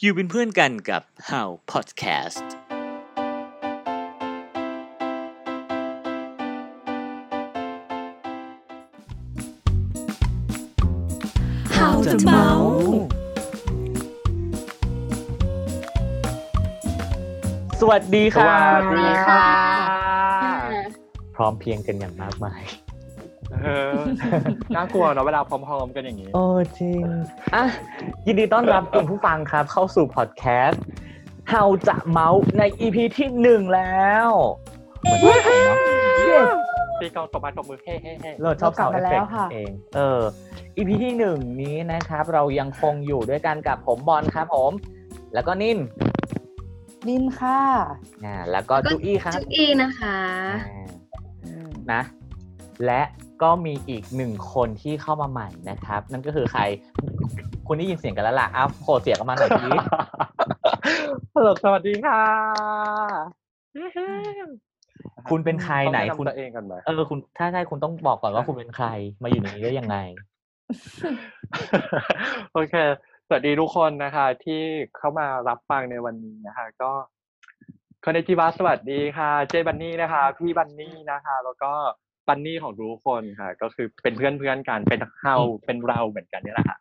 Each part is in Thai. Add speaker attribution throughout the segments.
Speaker 1: อยู่เป็นเพื่อนกันกับ How Podcast
Speaker 2: เฮาจะเมาส์
Speaker 3: สวัสดี
Speaker 4: ส
Speaker 3: ค่ะ
Speaker 4: วัสดีค่ะ
Speaker 3: พร้อมเพรียงกันอย่างมากมาย
Speaker 4: เออน่ากลัวเนาะเวลาพร้อมๆกันอย่างนี้
Speaker 3: โอ้จริงอะยินดีต้อนรับคุณผู้ฟังครับเข้าสู่พอดแคสต์เฮาจะเมาส์ใน EP ที่หนึ่งแล้วเหมือนกันเนาะ
Speaker 4: ตีกองตบมาตบมือเฮ้เฮ้เฮ้
Speaker 3: เราชอบ
Speaker 2: เรากลั
Speaker 3: สา
Speaker 2: บ
Speaker 3: วเอ
Speaker 2: มา
Speaker 3: ฟเฟ
Speaker 2: แล้
Speaker 3: ก
Speaker 2: วค่ะ
Speaker 3: เอง เออ EP ที่หนึ่งนี้นะครับ เรายังคงอยู่ด้วยกันกับผมบอลครับผม แล้วก็นิน
Speaker 2: นินค่ะ
Speaker 3: อ่าแล้วก็จุอี้ครับ
Speaker 5: จุกี้นะคะ
Speaker 3: อ่านะและ ก็มีอีกหนึ่งคนที่เข้ามาใหม่นะครับ นั่นก็คือใคร คุณได้ยินเสียงกันแล้วล่ะอ้าวโผล่เสียงออกมาหน่อยที
Speaker 4: ฮัลโหลสวัสดีค่ะ
Speaker 3: คุณเป็นใครไหน
Speaker 4: ต้องแะำ
Speaker 3: คุณ
Speaker 4: ตัวเองกันไหม
Speaker 3: เออคุณถ้าใช่คุณต้องบอกก่อนว่าคุณเป็นใครมาอยู่ในนี้ได้ยังไง
Speaker 4: โอเค สวัสดีทุกคนนะคะ ที่เข้ามารับฟังในวันนี้นะคะ ก็คอนเนจิวาสวัสดีค่ะ เจบันนี่นะคะ พี่บันนี่นะคะ แล้วก็ บันนี่ของทุกคนค่ะ ก็คือเป็นเพื่อนเพื่อนๆกันเป็นเฮาเป็นเราเหมือนกันนี่แหละค่ะ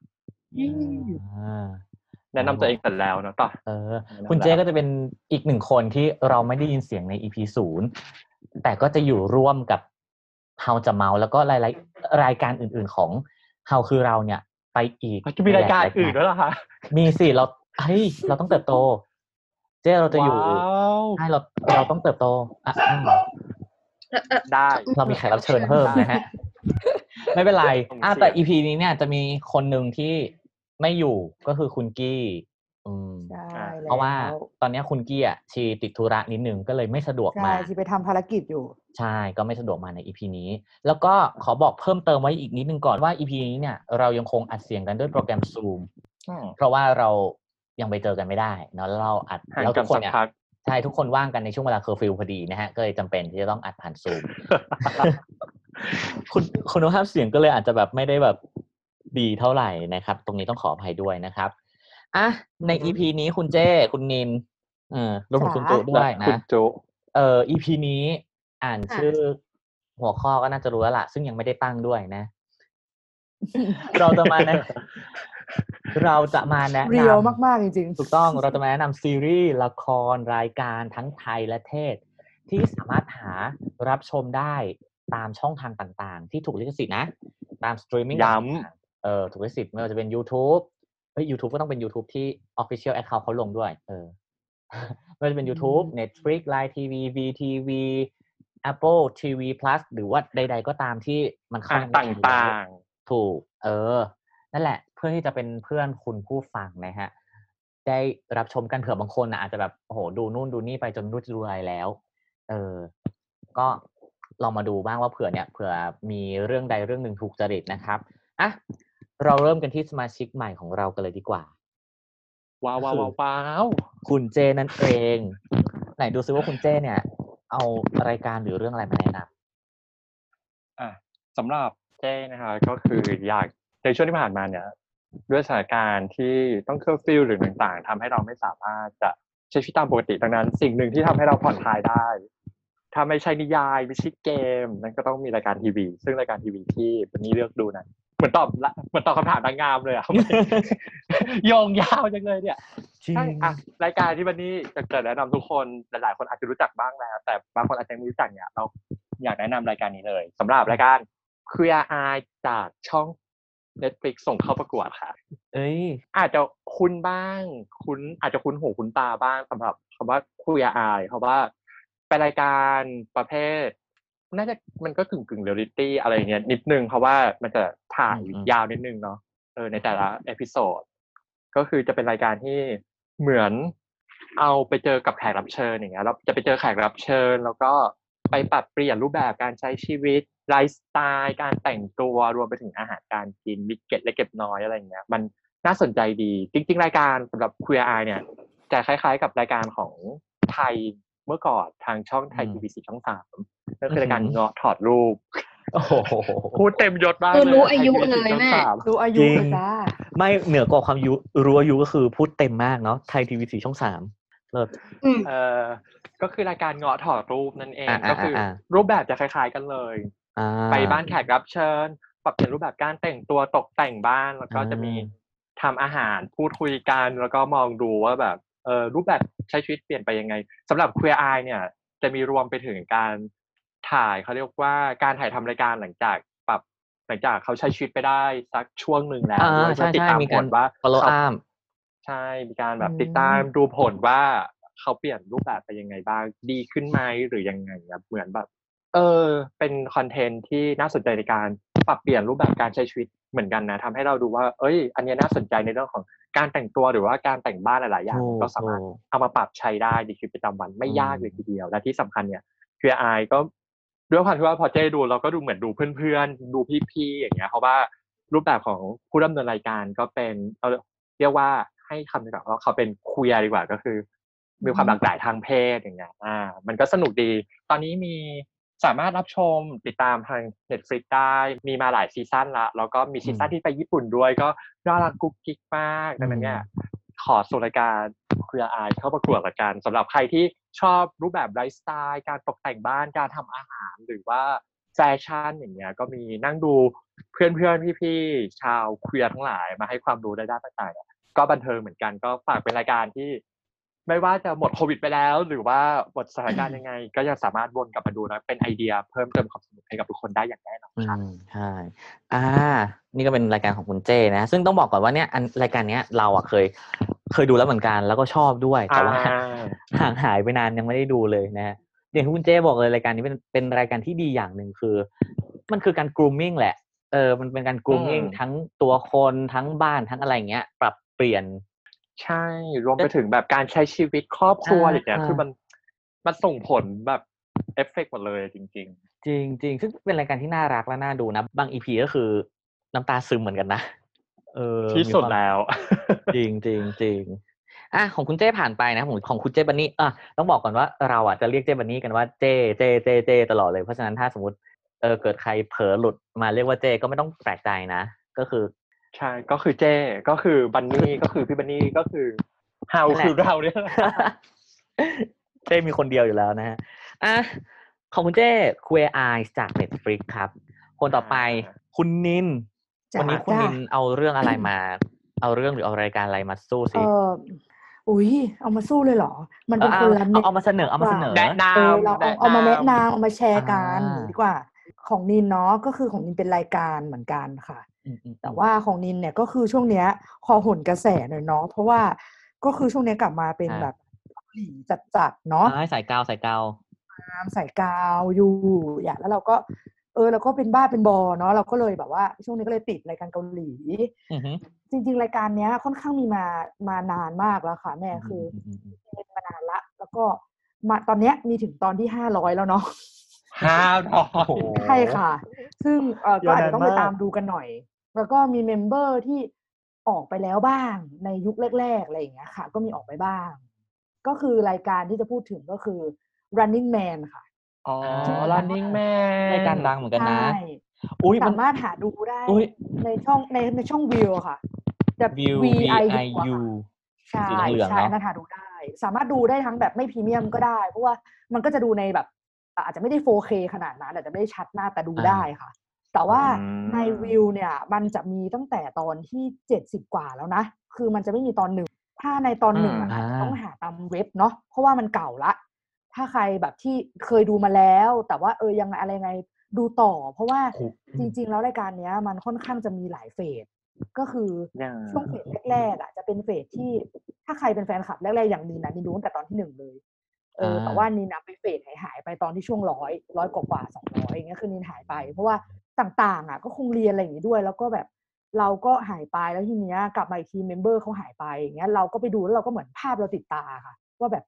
Speaker 3: อ่า
Speaker 4: แนะนำตัวเองเสร็จแล้วเนอะต่อ
Speaker 3: เออ
Speaker 4: แนะนำ
Speaker 3: คุณเจ
Speaker 4: แล้ว
Speaker 3: ก็จะเป็นอีกหนึ่งคนที่เราไม่ได้ยินเสียงใน EP ศูนย์แต่ก็จะอยู่ร่วมกับเฮาจะเมาแล้วก็รายรายรายการอื่น ๆของเฮาคือเราเนี่ย ไปอีก
Speaker 4: จะมีรายการอื่นด้วยเหรอคะ
Speaker 3: มีสิเราเฮ้ยเราต้องเติบโต เจ๊เราจะอยู่
Speaker 4: ว้าว
Speaker 3: ใช่เราเราต้องเติบโตอะอืม
Speaker 4: ได้
Speaker 3: เรามีแขกรับเชิญเพิ่มนะฮะไม่เป็นไร
Speaker 4: ผม
Speaker 3: อะ
Speaker 4: เสีย
Speaker 3: แต่ EP นี้เนี่ยจะมีคนหนึ่งที่ไม่อยู่ก็คือคุณกี้อืม
Speaker 2: ใช่
Speaker 3: เพราะว่าตอนเนี้ยคุณกี้อะชีติดธุระนิดนึงก็เลยไม่สะดวก
Speaker 2: ใช่
Speaker 3: มา
Speaker 2: ที่ไปทำภารกิจอยู่
Speaker 3: ใช่ก็ไม่สะดวกมาใน EP นี้ แล้วก็ขอบอกเพิ่มเติมไว้อีกนิดนึงก่อนว่า EP นี้เนี่ยเรายังคงอัดเสียงกันด้วยโปรแกรม Zoom
Speaker 4: อืม
Speaker 3: เพราะว่าเรายังไปเจอกันไม่ได้เนอะแล้วเราอัด
Speaker 4: ห่าง
Speaker 3: แล้ว
Speaker 4: กั
Speaker 3: ทุ
Speaker 4: น
Speaker 3: กคน
Speaker 4: สัก
Speaker 3: เนี่ย
Speaker 4: พัก
Speaker 3: ใช่ทุกคนว่างกันในช่วงเวลาเคอร์ฟิวพอดีนะฮะก็เลยจำเป็นที่จะต้องอัดผ่านซูมคุณคุณภาพเสียงก็เลยอาจจะแบบไม่ได้แบบดีเท่าไหร่นะครับ ตรงนี้ต้องขออภัยด้วยนะครับอะใน
Speaker 4: อือฮึ
Speaker 3: EP นี้คุณเจ้คุณนินเออรวมถึงคุณ
Speaker 2: จ๋า
Speaker 3: จุด้วย
Speaker 4: คุณ
Speaker 3: นะ
Speaker 4: จุ
Speaker 3: เอ่อ EP นี้อ่าน
Speaker 5: ค่ะ
Speaker 3: ชื่อหัวข้อก็น่าจะรู้แล้วล่ะ ซึ่งยังไม่ได้ตั้งด้วยนะ เราจะมาแนะ เราจะมาแนะนำ
Speaker 2: เร็วมาก ๆ จริง
Speaker 3: ถูกต้องเราจะมาแนะนำซีรีส์ละครรายการทั้งไทยและเทศ ที่สามารถหารับชมได้ตามช่องทางต่าง ๆ ที่ถูกลิขสิทธิ์นะ ตามสตรีมมิ่ง
Speaker 4: ย้
Speaker 3: ต่างๆเออถูกลิขสิทธิ์ไม่ว่าจะเป็น YouTube เฮ้ย YouTube ก็ต้องเป็น YouTube ที่ Official Account เขาลงด้วย เออไม่ว่าจะเป็น YouTube Netflix Line TV WeTV Apple TV Plus หรือว่าใด ๆ ก็ตามที่มันำเข้า
Speaker 4: อะ
Speaker 3: ใน
Speaker 4: ต่าง
Speaker 3: ถูก เออ นั่นแหละเพื่อที่จะเป็นเพื่อนคุณผู้ฟังนะฮะได้รับชมกันเผื่อบางคนนะอาจจะแบบโอ้โหดูนู่นดูนี่ไปจนไม่รู้จะดูอะไรแล้ว เออ ก็ลองมาดูบ้างว่าเผื่อเนี่ยเผื่อมีเรื่องใดเรื่องหนึ่งถูกจริตนะครับอะเราเริ่มกันที่สมาชิกใหม่ของเรากันเลยดีกว่า
Speaker 4: ๆว้าวว้าวว้าวว้าว
Speaker 3: คุณเจนั่นเอง ไหนดูซิว่าคุณเจเนี่ย เอารายการหรือเรื่องอะไรมาแนะน
Speaker 4: อะสำหรับเจ้นะคะ ก็คืออยากในช่วงที่ผ่านมาเนี่ย ด้วยสถานการณ์ที่ต้องเคอร์ฟิวหรือต่างๆทำให้เราไม่สามารถจะใช้ชีวิตตามปกติดังนั้น สิ่งหนึ่งที่ทำให้เราผ่อนคลายได้ ถ้าไม่ใช่นิยายไม่ใช่เกม นั่นก็ต้องมีรายการทีวี ซึ่งรายการทีวีที่วันนี้เลือกดูนะเหมือนตอบละเหมือนตอบคำถามนางงามเลยอะำโยงยาวจังเลยเนี่ย
Speaker 3: จริง
Speaker 4: ใช่อะรายการที่วันนี้จะเกิดแนะนำทุกคนหลายๆคนอาจจะรู้จักบ้างแล้ว แต่บางคนอาจจะไม่รู้จักเนี่ยเราอยากแนะนำรายการนี้เลยสำหรับรายการ Queer Eye จากช่อง Netflix ส่งเข้าประกวดค่ะ
Speaker 3: เอ้ย
Speaker 4: อาจจะคุ้นบ้าง คุ้นอาจจะคุ้นหูคุ้นตาบ้างสำหรับคำว่า Queer Eye เพราะว่าเป็นรายการประเภท น่าจะมันก็กึ่งกึ่งเรียลลิตี้อะไรเงี้ยนิดนึงเพราะว่ามันจะถ่าย
Speaker 3: อืม
Speaker 4: ยาวนิดนึงเนาะเออในแต่ละ episode ก็คือจะเป็นรายการที่เหมือนเอาไปเจอกับแขกรับเชิญอย่างเงี้ยแล้วจะไปเจอแขกรับเชิญ แล้วก็ไปปรับเปลี่ยนรูปแบบการใช้ชีวิต ไลฟ์สไตล์การแต่งตัวรวมไปถึงอาหารการกินมีเกร็ดเล็กเกร็ดน้อยอะไรเงี้ย มันน่าสนใจดี จริง ๆ รายการสำหรับ Queer Eye เนี่ยจะคล้าย ๆ กับรายการของไทยเมื่อก่อนทางช่องไทย
Speaker 3: อืม
Speaker 4: ทีวีสีช่องสามนั่นคือรายการ
Speaker 3: อือหือ
Speaker 4: เงาะถอดรูป
Speaker 3: โอ้โห
Speaker 4: พูดเต็มยศมาก
Speaker 5: คือรู้
Speaker 4: เล
Speaker 5: อายุเลยแม่
Speaker 4: ช่องสา
Speaker 2: ดูอายุ
Speaker 3: จริง
Speaker 2: เลยจ้า
Speaker 3: ไม่เหนือกว่าความยุรู้อายุก็คือพูดเต็มมากเนาะไทยทีวีสีช่องสามเลิศ
Speaker 5: อืม
Speaker 4: เออก็คือรายการเงาะถอดรูปนั่นเอง
Speaker 3: อ่า
Speaker 4: ก็คืออารูปแบบจะคล้าย ๆกันเลย
Speaker 3: อ่า
Speaker 4: ไปบ้านแขกรับเชิญ ปรับเปลี่ยนรูปแบบการแต่งตัวตกแต่งบ้านแล้วก็
Speaker 3: อ่า
Speaker 4: จะมีทำอาหารพูดคุยกันแล้วก็มองดูว่าแบบเออรูปแบบใช้ชีวิตเปลี่ยนไปยังไงสำหรับ Queer Eye เนี่ยจะมีรวมไปถึงการถ่ายเขาเรียกว่าการถ่ายทำรายการหลังจากปรับหลังจากเขาใช้ชีวิตไปได้สักช่วงหนึ่งแล้ว
Speaker 3: อ่า
Speaker 4: ด้วย
Speaker 3: ใช่
Speaker 4: เพื่อติด
Speaker 3: ใช่
Speaker 4: ตาม
Speaker 3: มี
Speaker 4: ผ
Speaker 3: การ
Speaker 4: ลว่า
Speaker 3: follow
Speaker 4: เขา
Speaker 3: up
Speaker 4: ใช่มีการแบบ
Speaker 2: อืม
Speaker 4: ติดตามดูผลว่าเขาเปลี่ยนรูปแบบไปยังไงบ้างดีขึ้นไหมหรือยังไงครับเหมือนแบบ เออเป็นคอนเทนต์ที่น่าสนใจในการปรับเปลี่ยนรูปแบบการใช้ชีวิตเหมือนกันนะทำให้เราดูว่า เอ้ย อันเนี้ยน่าสนใจในเรื่องของการแต่งตัวหรือว่าการแต่งบ้านหลาย ๆ อย่าง
Speaker 3: ถูก
Speaker 4: ก็สามารถ
Speaker 3: ถูก
Speaker 4: เอามาปรับใช้ได้ในชีวิตประจำวันไม่
Speaker 3: อืม
Speaker 4: ยากเลยทีเดียว และที่สำคัญเนี่ยคือไอก็ด้วยความที่ว่าพอเจ้ดูเราก็ดูเหมือนดูเพื่อน ๆ ดูพี่ ๆ อย่างเงี้ยเพราะว่ารูปแบบของผู้ดำเนินรายการก็เป็นเออเรียกว่าให้คำดีกว่าว่าเขาเป็น queer ดีกว่าก็คือ มีความหลากหลายทางเพศอย่างเงี้ยอ่า มันก็สนุกดี ตอนนี้มี สามารถรับชมติดตามทาง Netflix ได้ มีมาหลายซีซั่นละแล้วก็มีซีซั่นที่ไปญี่ปุ่นด้วยก็น่ารักกุ๊กกิ๊กมากดังนั้นเนี่ยขอส่งรายการเครืออายเข้าประกวดละกันสำหรับใครที่ชอบรูปแบบไลฟ์สไตล์ การตกแต่งบ้านการทำอาหาร หรือว่าแฟชั่นอย่างเงี้ยก็มีนั่งดูเพื่อนๆพี่ๆชาวเคลียร์ทั้งหลายมาให้ความรู้ในด้านต่างๆเนี่ยก็บันเทิงเหมือนกันก็ฝากเป็นรายการที่ ไม่ว่าจะหมดโควิดไปแล้ว หรือว่าหมดสถานการณ์ยังไง ก็ยังสามารถวนกลับมาดูนะเป็นไอเดียเพิ่มเติมความสนุกให้กับทุกคนได้อย่างแน่นอน
Speaker 3: อื
Speaker 4: ครับ
Speaker 3: มใช่อ่า นี่ก็เป็นรายการของคุณเจนะ ซึ่งต้องบอกก่อนว่าเนี่ยอันรายการเนี้ยเราอะเคย เคยดูแล้วเหมือนกันแล้วก็ชอบด้วยแต่ว่า
Speaker 4: อ่า
Speaker 3: ห่างหายไปนานยังไม่ได้ดูเลยนะฮะอย่างที่คุณเจบอกเลยรายการนี้เป็นเป็นรายการที่ดีอย่างหนึ่งคือ มันคือการ grooming แหละเออมันเป็นการ grooming
Speaker 4: อืม
Speaker 3: ทั้งตัวคนทั้งบ้านทั้งอะไรเงี้ย ปรับเปลี่ยน
Speaker 4: ใช่รวมไปถึงแบบการใช้ชีวิตครอบครัว
Speaker 3: อ่า
Speaker 4: อย่างเงี้ย
Speaker 3: อ่า
Speaker 4: คือมันมันส่งผลแบบเอฟเฟกต์หมดเลยจริง
Speaker 3: จริงจริงซึ่งเป็นรายการที่น่ารักและน่าดูนะ บางอีพีก็คือน้ำตาซึมเหมือนกันนะเออ
Speaker 4: ๆที่สุด
Speaker 3: มีความ
Speaker 4: แล้ว
Speaker 3: จริงจริงจริงอะของคุณเจ้ผ่านไปนะของของคุณเจ้บันนี่อะต้องบอกก่อนว่าเราอะจะเรียกเจ้บันนี่กันว่าเจ้เจ้เจ้เจ้ตลอดเลยเพราะฉะนั้นถ้าสมมติเออเกิดใครเผลอหลุดมาเรียกว่าเจ้ก็ไม่ต้องแปลกใจนะ ก็คือ
Speaker 4: ใช่ก็คือเจ้ก็คือบันนี่ก็คือพี่บันนี่ก็คือเฮา
Speaker 3: นั่นแหละ
Speaker 4: คือเราเนี่ยแหละ
Speaker 3: เจ้มีคนเดียวอยู่แล้วนะฮะอะของคุณเจ้ Queer Eyes จาก Netflix ครับ คนต่อไปคุณนิน
Speaker 2: จ้ะ
Speaker 3: วันนี้คุณ
Speaker 2: จ้ะ
Speaker 3: นินเอาเรื่องอะไรมา เอาเรื่องหรือเอารายการอะไรมาสู้
Speaker 2: เอ
Speaker 3: สิ
Speaker 2: ออุ้ยเอามาสู้เลยเหรอ มัน
Speaker 3: เอ
Speaker 2: เป็น
Speaker 3: อ
Speaker 2: คน
Speaker 3: เอา
Speaker 2: ละ
Speaker 3: เอาเอามาเสนอเอามาเสนอ
Speaker 4: แนะน
Speaker 2: เออเราำเอาเอามาแนะนำเอามาแชร์กัน
Speaker 3: อ่า
Speaker 2: ดีกว่า ของนินเนาะก็คือของนินเป็นรายการเหมือนกันค่ะ
Speaker 3: อืมอืม
Speaker 2: แต่ว่าของนินเนี่ยก็คือช่วงเนี้ยคอหนกระแสหน่อยเนาะเพราะว่าก็คือช่วงเนี้ยกลับมาเป็นแบบเกาหลีจัดๆเนาะ
Speaker 3: อ่าให้ใส่กาวใส่กาว
Speaker 2: ตามใส่กาวอยู่อย่างแล้วเราก็ เออเราก็เป็นบ้าเป็นบอเนาะเราก็เลยแบบว่า ช่วงนี้ก็เลยติดรายการเกาหลี
Speaker 3: อือหือ
Speaker 2: จริง ๆ รายการเนี้ยค่อนข้างมีมามานานมากแล้วค่ะ แม่คืออ
Speaker 3: มม
Speaker 2: เป็นมานานละ แล้วก็มาตอนเนี้ยมีถึงตอนที่ห้าร้อยแล้วเนาะ
Speaker 4: ห้าร้อ
Speaker 3: โอ้โห
Speaker 4: ย
Speaker 2: ใช่ค่ะ ซึ่งเออก็อาจจะต้องไป
Speaker 4: ยาวนานมาก
Speaker 2: ตามดูกันหน่อย แล้วก็มี member ที่ออกไปแล้วบ้างในยุคแรกๆอะไรอย่างเงี้ยค่ะ ก็มีออกไปบ้าง ก็คือรายการที่จะพูดถึงก็คือ running man ค่ะ
Speaker 4: อ๋อ
Speaker 3: อ่า
Speaker 4: running man
Speaker 3: รายการดังเหมือนกันนะ
Speaker 2: ใช่
Speaker 3: อุ้ยมัน
Speaker 2: สามารถหาดูได้
Speaker 3: อุ๊ย
Speaker 2: ในช่องในในช่องวิวค่ะ
Speaker 3: Viu
Speaker 2: V
Speaker 3: V
Speaker 2: I
Speaker 3: I
Speaker 2: U
Speaker 3: U
Speaker 2: ใช่
Speaker 3: สีเหลืองๆ
Speaker 2: ใช่
Speaker 3: เนอะ
Speaker 2: อันนั้นหาดูได้ สามารถดูได้ทั้งแบบไม่พรีเมียมก็ได้ เพราะว่ามันก็จะดูในแบบอะอาจจะไม่ได้ 4K ขนาดนั้นอาจจะไม่ได้ชัดมากแต่ดูได้ค่ะ แต่ว่า
Speaker 4: อืม
Speaker 2: ในวิวเนี่ยมันจะมีตั้งแต่ตอนที่เจ็ดสิบกว่าแล้วนะ คือมันจะไม่มีตอนหนึ่ง ถ้าในตอนหนึ่งอะ
Speaker 3: อ่า
Speaker 2: อาจจะต้องหาตามเว็บเนาะเพราะว่ามันเก่าละ ถ้าใครแบบที่เคยดูมาแล้ว แต่ว่าเออยังไงอะไรไงดูต่อ เพราะว่า
Speaker 3: โอ้โห
Speaker 2: จริง ๆ แล้วรายการเนี้ย มันค่อนข้างจะมีหลายเฟสก็คือ
Speaker 4: ยัง
Speaker 2: ช่วงเฟสแรกๆอะจะเป็นเฟสที่ถ้าใครเป็นแฟนคลับแรกๆอย่างนีนะนีดูตั้งแต่ตอนที่หนึ่งเลยเออ
Speaker 3: อ่า
Speaker 2: แต่ว่านีนะไปเฟสหายหายๆไปตอนที่ช่วงร้อยร้อยกว่าสองร้อยอย่างเงี้ยคือนีนหายไป เพราะว่า ต่างๆอะก็คงเรียนอะไรอย่างงี้ด้วย แล้วก็แบบเราก็หายไปแล้วทีเนี้ยกลับมาอีกทีเมมเบอร์เขาหายไปอย่างเงี้ยเราก็ไปดูแล้วเราก็เหมือนภาพเราติดตาค่ะ ว่าแบบ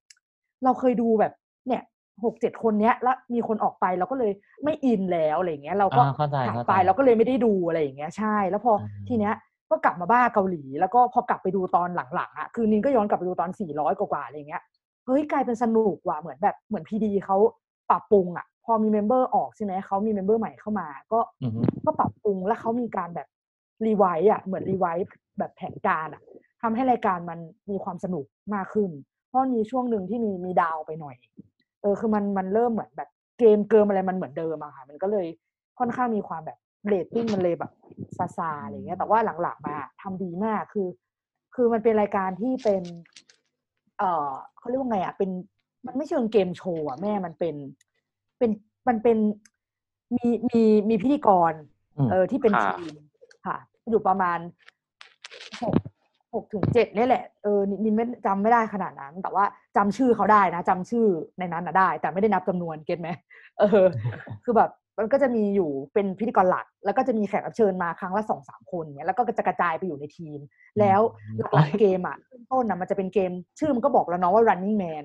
Speaker 2: เราเคยดูแบบเนี่ยหกเจ็ดคนเนี้ยแล้วมีคนออกไปเราก็เลยไม่อินแล้วอะไรอย่างเงี้ยเราก็
Speaker 3: อ่าเข้าใจ
Speaker 2: หาย
Speaker 3: เข้าใจ
Speaker 2: ไปเราก็เลยไม่ได้ดูอะไรอย่างเงี้ยใช่ แล้วพออาทีเนี้ยก็กลับมาบ้าเกาหลี แล้วก็พอกลับไปดูตอนหลังๆอะคือนินก็ย้อนกลับไปดูตอนสี่ร้อยกว่าๆอะไรอย่างเงี้ยเฮ้ยกลายเป็นสนุกว่ะเหมือนแบบเหมือน PD เขาปรับปรุงอะ พอมี member ออกใช่ไหมเขามี member ใหม่เข้ามา ก็
Speaker 3: อือฮึ
Speaker 2: ก็ปรับปรุงแล้วเขามีการแบบ revise อะเหมือน revise แบบแผนการอะทำให้รายการมันมีความสนุกมากขึ้น เพราะมีช่วงหนึ่งที่มีมี down ไปหน่อย เออคือมันมันเริ่มเหมือนแบบเกมเกิมอะไรมันเหมือนเดิมอะค่ะมันก็เลยค่อนข้างมีความแบบเรตติ้งมันเลยแบบซาซาอะไรเงี้ย แต่ว่าหลังๆมาทำดีมากคือ คือมันเป็นรายการที่เป็น เออเขาเรียกว่าไงอะเป็นมันไม่เชิงเกมโชว์อะแม่มันเป็น เป็นมันเป็นมีมีมีพิธีกร
Speaker 3: อืม
Speaker 2: เออที่เป็น
Speaker 4: ค่ะ
Speaker 2: ทีมค่ะ อยู่ประมาณหกหกถึงเจ็ดนี่แหละเออนี่นี่ไม่จำไม่ได้ขนาดนั้น แต่ว่าจำชื่อเขาได้นะจำชื่อในนั้นนะได้ แต่ไม่ได้นับจำนวนเก็ตไหมเออ คือแบบมันก็จะมีอยู่เป็นพิธีกรหลัก แล้วก็จะมีแขกรับเชิญมาครั้งละสองสามคนเนี้ยแล้วก็จะกระจายไปอยู่ในทีม แล้วหลักๆเกมอะขึ้นต้นนะมันจะเป็นเกม ชื่อมันก็บอกแล้วเนาะว่า running man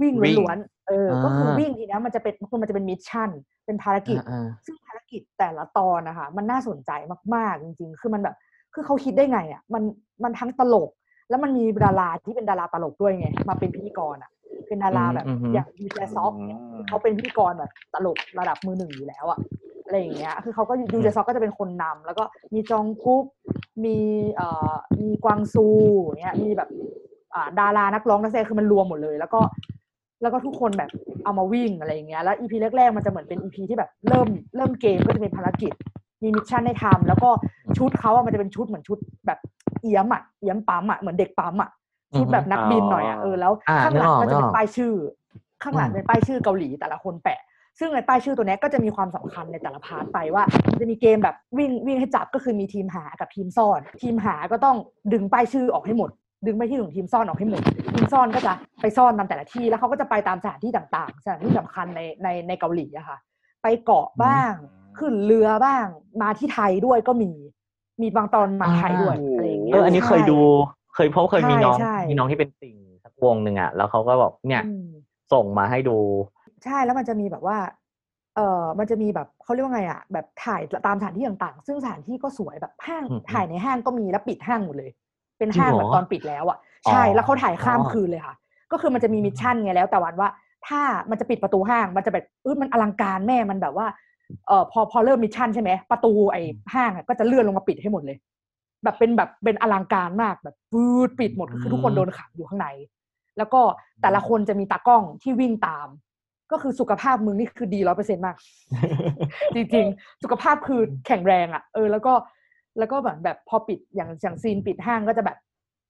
Speaker 2: วิ่ง
Speaker 3: วิ่ง
Speaker 2: ล้วนๆ เออ ก็คือ
Speaker 3: อ่า
Speaker 2: วิ่งทีเนี้ยมันจะเป็นคือมันจะเป็น mission เป็นภารกิจ
Speaker 3: อ่า
Speaker 2: ซึ่งภารกิจแต่ละตอนนะคะ มันน่าสนใจมากๆจริง ๆ คือมันแบบ คือเขาคิดได้ไงอะ มัน มันทั้งตลก แล้วมันมีดาราที่เป็นดาราตลกด้วยไง มาเป็นพิธีกรอะ เป็นดาราแบบ
Speaker 3: อืมอืม
Speaker 2: อย่างยูแจซอกเนี่ยเขาเป็นพิธีกรแบบตลกระดับมือหนึ่งอยู่แล้วอะ อะไรอย่างเงี้ย คือเขาก็ยูแจซอกก็จะเป็นคนนำแล้วก็มีจองกุ๊กมีเอ่อ มีกวางซูอย่างเงี้ย มีแบบอ่าดารานักร้องนักแสดงคือมันรวมหมดเลย แล้วก็ แล้วก็ทุกคนแบบเอามาวิ่งอะไรอย่างเงี้ยแล้ว EP แรกๆมันจะเหมือนเป็น EP ที่แบบเริ่มเริ่มเกมก็จะเป็นภารกิจมี mission ให้ทำแล้วก็ชุดเขาอะมันจะเป็นชุดเหมือนชุดแบบเอี้ยมอะเอี้ยมปั๊มอะเหมือนเด็กปั๊มอะชุดแบบนักบินหน่อยอะเออแล้ว
Speaker 3: อ่า
Speaker 2: ข้างหลัง
Speaker 3: นึกออก
Speaker 2: มันจะเป็
Speaker 3: นึก
Speaker 2: น
Speaker 3: ออก
Speaker 2: ป้ายชื่อ ข้างหลัง
Speaker 3: อืม
Speaker 2: เป็นป้ายชื่อเกาหลีแต่ละคนแปะ ซึ่งในป้ายชื่อตัวเนี้ยก็จะมีความสำคัญในแต่ละพาร์ทไปว่ามันจะมีเกมแบบวิ่งวิ่งให้จับก็คือมีทีมหากับทีมซ่อน ทีมหาก็ต้องดึงป้ายชื่อออกให้หมด ดึงไปที่ของทีมซ่อนออกให้หมดทีมซ่อนก็จะไปซ่อนตามแต่ละที่แล้วเขาก็จะไปตามสถานที่ต่างๆสถานที่สำคัญในในในเกาหลีอะค่ะ ไปเกาะบ้าง ขึ้นเรือบ้าง มาที่ไทยด้วยก็มีมีบางตอนมาไทยด้วย
Speaker 4: อ่า
Speaker 2: อะไรอย่างเงี้
Speaker 3: เอยออันนี้เคย
Speaker 2: ใช่
Speaker 3: ดูเคยเพราะเคยมีน้อง
Speaker 2: ใช่
Speaker 3: มีน้องที่เป็นติ่งสักวงหนึ่งอะแล้วเขาก็บอกเนี่ย
Speaker 2: อืม
Speaker 3: ส่งมาให้ดู
Speaker 2: ใช่แล้วมันจะมีแบบว่าเออมันจะมีแบบเขาเรียกว่าไงอะแบบถ่ายตามสถานที่ต่างๆ ซึ่งสถานที่ก็สวยแบบห้าง
Speaker 3: อืม
Speaker 2: ถ่ายในห้างก็มีแล้วปิดห้างหมดเลย เป็น
Speaker 3: จริง
Speaker 2: ห้าง
Speaker 3: เหรอ
Speaker 2: แบบตอนปิดแล้วอะ
Speaker 3: อ๋อ
Speaker 2: ใช่แล้วเขาถ่ายข้าม
Speaker 3: อ๋อ
Speaker 2: คืนเลยค่ะ ก็คือมันจะมี mission ไงแล้ว แต่วันว่าถ้ามันจะปิดประตูห้างมันจะแบบเออมันอลังการแม่มันแบบว่าเออพอพอเริ่ม mission ใช่ไหมประตูไอ้ห้างอะก็จะเลื่อนลงมาปิดให้หมดเลย แบบเป็นแบบเป็นอลังการมากแบบปืดปิดหมดคือทุกคนโดนขังอยู่ข้างใน แล้วก็แต่ละคนจะมีตากล้องที่วิ่งตาม ก็คือสุขภาพมึงนี่คือดีร้อยเปอร์เซ็นมาก จริงๆ สุขภาพคือแข็งแรงอะ่ะ เออ แล้วก็ แล้วก็เหมือนแบบพอปิดอย่างอย่างซีนปิดห้างก็จะแบบ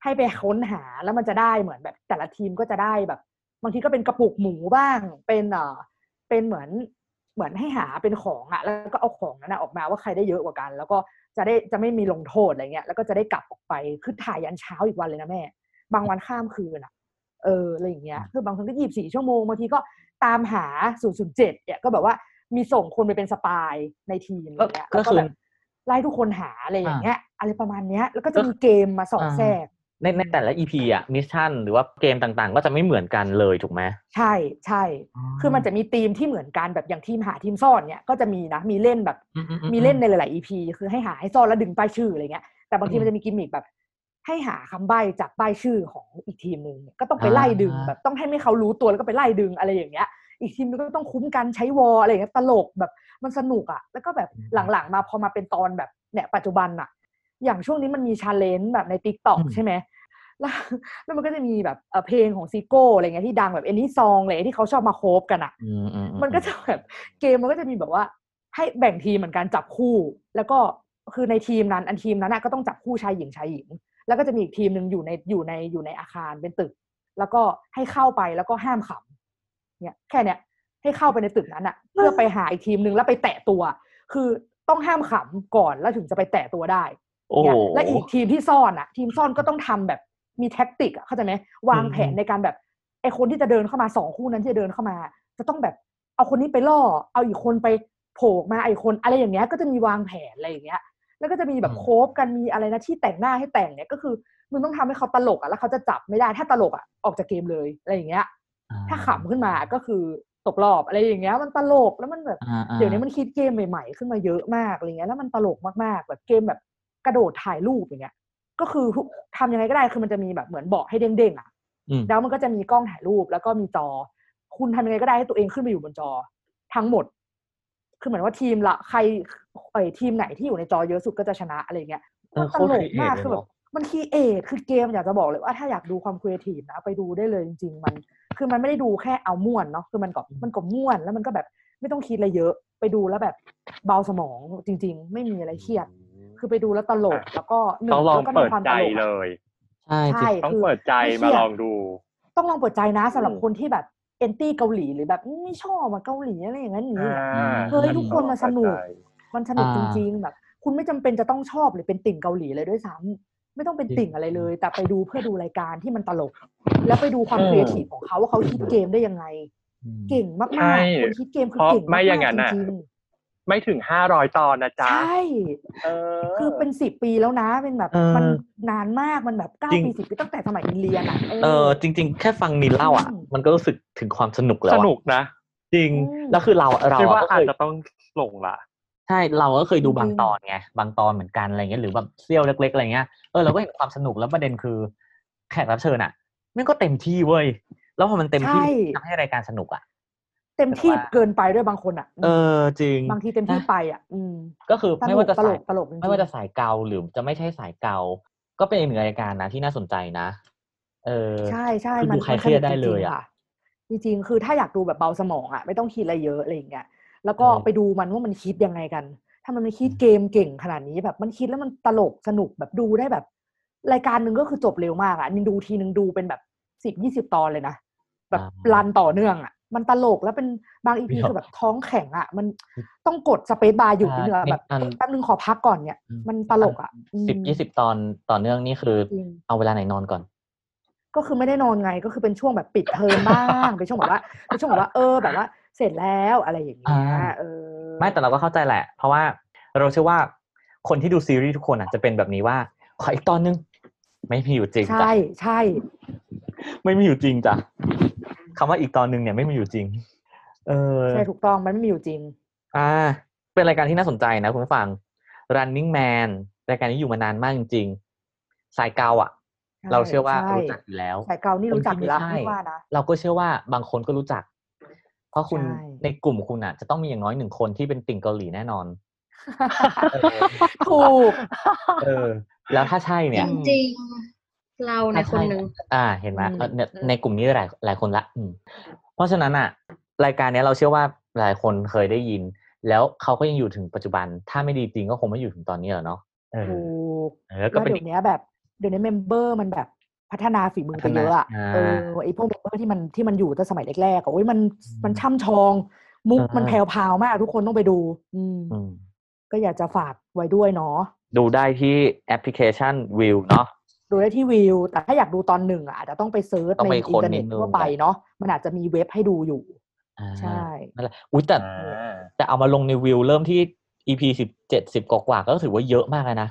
Speaker 2: ให้ไปค้นหาแล้วมันจะได้เหมือนแบบแต่ละทีมก็จะได้แบบบางทีก็เป็นกระปุกหมูบ้าง เป็นเอ่อเป็นเหมือนเหมือนให้หาเป็นของอะ่ะแล้วก็เอาของนั้นนะออกมาว่าใครได้เยอะกว่ากัน แล้วก็จะได้จะไม่มีลงโทษอะไรเงี้ยแล้วก็จะได้กลับออกไปคือถ่ายยันเช้าอีกวันเลยนะแม่ บางวันข้ามคืนอะเอออะไรอย่างเงี้ยคือบางครั้งก็ยี่สิบสี่ชั่วโมงบางทีก็ตามหา007เนี่ยก็แบบว่ามีส่งคนไปเป็น spy ในทีมอะไรเงี้ย
Speaker 3: ก็
Speaker 2: แล้วก็
Speaker 3: คือ
Speaker 2: แบบ ไล่ทุกคนหาอะไรอย่างเงี้ยอะไรประมาณเนี้ยแล้วก็จะ
Speaker 3: ก็
Speaker 2: มีเกมมาสอด
Speaker 3: อ่า
Speaker 2: แทรก
Speaker 3: ในในแต่ละ EP อะ mission หรือว่าเกมต่างๆ ก็จะไม่เหมือนกันเลยถูกไหม
Speaker 2: ใช่ใช่ คือมันจะมีทีมที่เหมือนกันแบบอย่างทีมหาทีมซ่อนเนี่ยก็จะมีนะมีเล่นแบบ
Speaker 3: อือือื
Speaker 2: มีเล่นในหลายๆ EP คือให้หาให้ซ่อนแล้วดึงป้ายชื่ออะไรเงี้ยแต่บางที
Speaker 3: อืม
Speaker 2: มันจะมีกิมมิกแบบ ให้หาคำใบ้จากป้ายชื่อของอีกทีมหนึ่งเนี่ยก็ต้องไปไล่ดึง
Speaker 3: อ่า
Speaker 2: แบบต้องให้ไม่เขารู้ตัวแล้วก็ไปไล่ดึงอะไรอย่างเงี้ย อีกทีมนึงก็ต้องคุ้มกันใช้ wall อะไรอย่างเงี้ยตลกแบบมันสนุกอะแล้วก็แบบหลังๆมาพอมาเป็นตอนแบบเนี่ยปัจจุบันอะอย่างช่วงนี้มันมี challenge แบบใน TikTok อื
Speaker 3: ม
Speaker 2: ใช่ไหมแล้วแล้วมันก็จะมีแบบเอ่อเพลงของ Zico อะไรเงี้ยที่ดังแบบ Any Song อะไรที่เขาชอบมา cover กันอะ
Speaker 3: อือือื
Speaker 2: มันก็จะแบบเกมมันก็จะมีแบบว่า ให้แบ่งทีมเหมือนกันจับคู่ แล้วก็คือในทีมนั้นอันทีมนั้นน่ะก็ต้องจับคู่ชายหญิงชายหญิง แล้วก็จะมีอีกทีมหนึ่งอยู่ในอยู่ในอยู่ในอาคารเป็นตึก แล้วก็ให้เข้าไปแล้วก็ห้ามขำ เนี่ยแค่เนี้ยให้เข้าไปในตึกนั้นอะเพื่อไปหาอีกทีมหนึ่งแล้วไปแตะตัว คือต้องห้ามขำก่อนแล้วถึงจะไปแตะตัวได้
Speaker 3: โอ้โห
Speaker 2: เนี่ยและอีกทีมที่ซ่อนอะทีมซ่อนก็ต้องทำแบบมีแท็กติกอะเข้าใจไหมวางแผน
Speaker 3: อืม
Speaker 2: ในการแบบไอคนที่จะเดินเข้ามาสองคู่นั้นที่จะเดินเข้ามา จะต้องแบบเอาคนนี้ไปล่อ เอาอีกคนไปโผล่ออกมาไอคนอะไรอย่างเงี้ยก็จะมีวางแผนอะไรอย่างเงี้ย แล้วก็จะมีแบบโคบกันมีอะไรนะที่แต่งหน้าให้แต่งเนี่ยก็คือมึงต้องทำให้เขาตลกอะแล้วเขาจะจับไม่ได้ถ้าตลกอะออกจากเกมเลยอะไรอย่างเงี้ย
Speaker 3: อ่
Speaker 2: ถ้าขำขึ้นมาก็คือตกรอบอะไรอย่างเงี้ยมันตลกแล้วมันแบบ
Speaker 3: อ่าอ่า
Speaker 2: เดี๋ยวนี้มันคิดเกมใหม่ๆ ขึ้นมาเยอะมากอะไรเงี้ยแล้วมันตลกมากๆแบบเกมแบบกระโดดถ่ายรูปอย่างเงี้ย ก็คือทุกทำยังไงก็ได้คือมันจะมีแบบเหมือนเบาะให้เด้งๆอะ
Speaker 3: อืม
Speaker 2: แล้วมันก็จะมีกล้องถ่ายรูปแล้วก็มีจอ คุณทำยังไงก็ได้ให้ตัวเองขึ้นมาอยู่บนจอ ทั้งหมด คือเหมือนว่าทีมละใครเอ้ยทีมไหนที่อยู่ในจอเยอะสุดก็จะชนะอะไรเงี้ย
Speaker 3: เออ
Speaker 2: มัน
Speaker 3: โค
Speaker 2: ต
Speaker 3: ตร
Speaker 2: ล
Speaker 3: ครี
Speaker 2: ก
Speaker 3: เอ
Speaker 2: มาก
Speaker 3: เล
Speaker 2: ย
Speaker 3: คือ
Speaker 2: แบบ มัน create คือเกมอยากจะบอกเลยว่าถ้าอยากดูความครีเอทีฟนะไปดูได้เลยจริง ๆ มัน คือมันไม่ได้ดูแค่เอาม่วนเนาะคือมันก็มันก็ม่วนแล้วมันก็แบบไม่ต้องคิดอะไรเยอะ ไปดูแล้วแบบเบาสมองจริง ๆ ไม่มีอะไรเครียด คือไปดูแล้วตลกแล้วก็หนึ่
Speaker 4: ต้อง
Speaker 2: ง
Speaker 4: ลอง
Speaker 2: แล้วก็
Speaker 4: เปิ
Speaker 2: มี
Speaker 4: ด
Speaker 2: ความ
Speaker 4: ใจ
Speaker 2: ตลก
Speaker 4: เล
Speaker 2: อะ
Speaker 3: ใช่จริ
Speaker 2: ใช่
Speaker 4: ต้อง
Speaker 2: คือ
Speaker 4: เปิดใจ
Speaker 2: ไม่เครี
Speaker 4: มาลองดู
Speaker 2: ต้องลองเปิดใจนะสำหรับ
Speaker 4: อืม
Speaker 2: คนที่แบบ anti เกาหลีหรือแบบไม่ชอบมาเกาหลีอะไรอย่างนั้นอย่างนี้
Speaker 4: อ่า
Speaker 2: เฮ้ยทุกคนมาสนุก
Speaker 4: เปิดใจ
Speaker 2: มันสนุก
Speaker 3: อ่า
Speaker 2: จริง ๆ แบบ คุณไม่จำเป็นจะต้องชอบหรือเป็นติ่งเกาหลีเลยด้วยซ้ำ ไม่ต้องเป็น
Speaker 3: จริง
Speaker 2: ติ่งอะไรเลย แต่ไปดูเพื่อดูรายการที่มันตลก แล้วไปดูความ
Speaker 4: อืม
Speaker 2: ครีเอทีฟของเขาว่าเขาคิดเกมได้ยังไง
Speaker 3: อืม
Speaker 2: เก่งมาก
Speaker 4: ใช่
Speaker 2: ๆคนคิดเกมคือ
Speaker 4: เพราะ
Speaker 2: เก่ง
Speaker 4: ไม่
Speaker 2: มาก
Speaker 4: อย่าง
Speaker 2: ๆ
Speaker 4: นั้น
Speaker 2: จ
Speaker 4: น่ะ
Speaker 2: ริง
Speaker 4: ไม่ถึงห้าร้อยตอนนะ
Speaker 2: ๆ
Speaker 4: จ๊ะ
Speaker 2: ใช่
Speaker 4: เออ
Speaker 2: คือเป็นสิบปีแล้วนะ เป็นแบบ
Speaker 3: เออ
Speaker 2: มันนานมากมันแบบเก้า
Speaker 3: จริง
Speaker 2: ปีสิบปีตั้งแต่สมัยอินเรียนอะ
Speaker 3: เออจริง ๆ แค่ฟังนินเล่าอะ
Speaker 2: อืม
Speaker 3: มันก็รู้สึกถึงความสนุกแล้ว
Speaker 4: ส
Speaker 3: อะ
Speaker 4: นุกนะ
Speaker 3: จริง
Speaker 2: อืม
Speaker 3: แล้วคือเราเรา
Speaker 4: คิด
Speaker 3: อะ
Speaker 4: ว่า
Speaker 3: ก็
Speaker 4: อา
Speaker 3: เค
Speaker 4: จ
Speaker 3: ย
Speaker 4: จะต้องลงละ
Speaker 3: ใช่เราก็เคยดู
Speaker 2: จริงๆ
Speaker 3: บางตอนไงบางตอนเหมือนกันอะไรเงี้ยหรือแบบเซี่ยวเล็กๆอะไรเงี้ยเออเราก็เห็นความสนุกแล้วประเด็นคือ แขกรับเชิญอะมันก็เต็มที่เว้ยแล้วพอมันเต็มที่
Speaker 2: ใช่
Speaker 3: ทำให้รายการสนุกอะ
Speaker 2: เต็มที่
Speaker 3: แต่ว่า
Speaker 2: เกินไปด้วยบางคนอะ
Speaker 3: เออจริง
Speaker 2: บางทีเต็มที่
Speaker 3: นะ
Speaker 2: ไปอะ อืม
Speaker 3: ก็คือ
Speaker 2: ตล
Speaker 3: ไม่
Speaker 2: ก
Speaker 3: ว่าจะ
Speaker 2: ตล
Speaker 3: สาย
Speaker 2: กตลกจริงๆ
Speaker 3: ไม่ว่าจะสายเกาหรือจะไม่ใช่สายเกา ก็เป็นอีกหนึ่งรายการนะที่น่าสนใจนะ เออ
Speaker 2: ใช่ใช่
Speaker 3: คือ
Speaker 2: มัน
Speaker 3: ดูใคร
Speaker 2: มัน
Speaker 3: เครียด
Speaker 2: สนุก
Speaker 3: ได้
Speaker 2: จ
Speaker 3: เล
Speaker 2: ริง
Speaker 3: ย
Speaker 2: ๆ
Speaker 3: อะ
Speaker 2: ค่ะ จริงๆ คือถ้าอยากดูแบบเบาสมองอะ ไม่ต้องคิดอะไรเยอะอะไรอย่างเงี้ย แล้วก็
Speaker 3: เออ
Speaker 2: ไปดูมันว่ามันคิดยังไงกัน ถ้ามันไม่คิดเกมเก่งขนาดนี้แบบมันคิดแล้วมันตลกสนุกแบบดูได้แบบ รายการหนึ่งก็คือจบเร็วมากอะนินดูทีนึงดูเป็นแบบสิบยี่สิบตอนเลยนะแบบรันต่อเนื่องอะมันตลกแล้วเป็นบางอีพีคือแบบท้องแข็งอะ มันต้องกดสเปซบาร์หยุดนิดนึงอะแบบ
Speaker 3: อัน
Speaker 2: แป๊บนึงขอพักก่อนเนี่ย
Speaker 3: อืม
Speaker 2: มันตลกอะอืม
Speaker 3: สิบยี่สิบตอนต่อเนื่องนี่คือ
Speaker 2: จริง
Speaker 3: เอาเวลาไหนนอนก่อน
Speaker 2: ก็คือไม่ได้นอนไงก็คือเป็นช่วงแบบปิดเทอมบ้างเป็นช่วงแบบว่าเป็นช่วงแบบว่าเออแบบว่า เสร็จแล้วอะไรอย่างเงี้ย
Speaker 3: อ่า
Speaker 2: เออ
Speaker 3: ไม่แต่เราก็เข้าใจแหละ เพราะว่าเราเชื่อว่าคนที่ดูซีรีส์ทุกคนอะจะเป็นแบบนี้ว่า ขออีกตอนนึง ไม่มีอยู่จริงจ้ะ
Speaker 2: ใช่ใช่
Speaker 3: ไม่มีอยู่จริงจ้ะคำว่าอีกตอนนึงเนี่ยไม่มีอยู่จริง เออ
Speaker 2: ใช่ถูกต้องมันไม่มีอยู่จริง
Speaker 3: อ่า เป็นรายการที่น่าสนใจนะคุณผู้ฟัง Running Man รายการนี้อยู่มานานมากจริงๆสายเกาอะ
Speaker 2: ใช่
Speaker 3: เราเชื่อว่า
Speaker 2: ใช่
Speaker 3: รู้จักอยู่แล้ว
Speaker 2: สายเกานี่รู้จักอยู่แล้ว
Speaker 3: คนที่
Speaker 2: ไม่
Speaker 3: ไม่
Speaker 2: ว่า
Speaker 3: ใช่
Speaker 2: นะ
Speaker 3: เราก็เชื่อว่าบางคนก็รู้จักเพ ราะคุณ
Speaker 2: ใช่
Speaker 3: ในกลุ่มคุณอะจะต้องมีอย่างน้อยหนึ่งคนที่เป็นติ่งเกาหลีแน่นอน
Speaker 2: ถูก
Speaker 3: เออ แล้วถ้าใช่
Speaker 5: จ
Speaker 3: เนี่ย
Speaker 5: ริงๆเราในคนหนึ่ง
Speaker 3: อ่า เห็นไหม
Speaker 2: อืม
Speaker 3: เออเนี่ย
Speaker 2: อืม
Speaker 3: ในกลุ่มนี้หลายหลายคนละอืมเพราะฉะนั้นอะ รายการเนี้ยเราเชื่อว่าหลายคนเคยได้ยิน แล้วเขาก็ยังอยู่ถึงปัจจุบัน ถ้าไม่ดีจริงก็คงไม่อยู่ถึงตอนนี้หรอกเนาะเออ
Speaker 2: ถูก
Speaker 3: เออก็
Speaker 2: แล้ว
Speaker 3: เป็น
Speaker 2: เดี๋ยวนี้แบบเดี๋ยวนี้เมมเบอร์มันแบบ พัฒนาฝีมือไป
Speaker 3: พัฒนา
Speaker 2: เยอะอะ
Speaker 3: อ่า
Speaker 2: เออไอพวกเมมเบอร์ที่มันที่มันอยู่ตั้งสมัยแรกๆอะโอ้ยมันมัน
Speaker 3: อืม
Speaker 2: ช่ำชอง มุก
Speaker 3: อ่ามั
Speaker 2: มันแผ่วๆมาก ทุกคนต้องไปดูอืม
Speaker 3: อืม
Speaker 2: ก็อยากจะฝากไว้ด้วยเนาะ
Speaker 3: ดูได้ที่แอปพลิเคชันวิวเนาะ
Speaker 2: ดูได้ที่วิว แต่ถ้าอยากดูตอนหนึ่งอะอาจจะต้องไปเซิร์ช
Speaker 3: ต้อง
Speaker 2: ใน
Speaker 3: ไป
Speaker 2: อิ
Speaker 3: ค้
Speaker 2: น
Speaker 3: น
Speaker 2: เทอร์เน็ต
Speaker 3: นิดนึง
Speaker 2: ทั่วไปเนาะมันอาจจะมีเว็บให้ดูอยู่
Speaker 3: อ่า
Speaker 2: ใช่
Speaker 3: นั่นแหละอุ้ยแต่
Speaker 4: อ่า
Speaker 3: แต่เอามาลงในวิวเริ่มที่ EP สิบเจ็ดสิบกว่าๆก็ถือว่าเยอะมากเลยนะ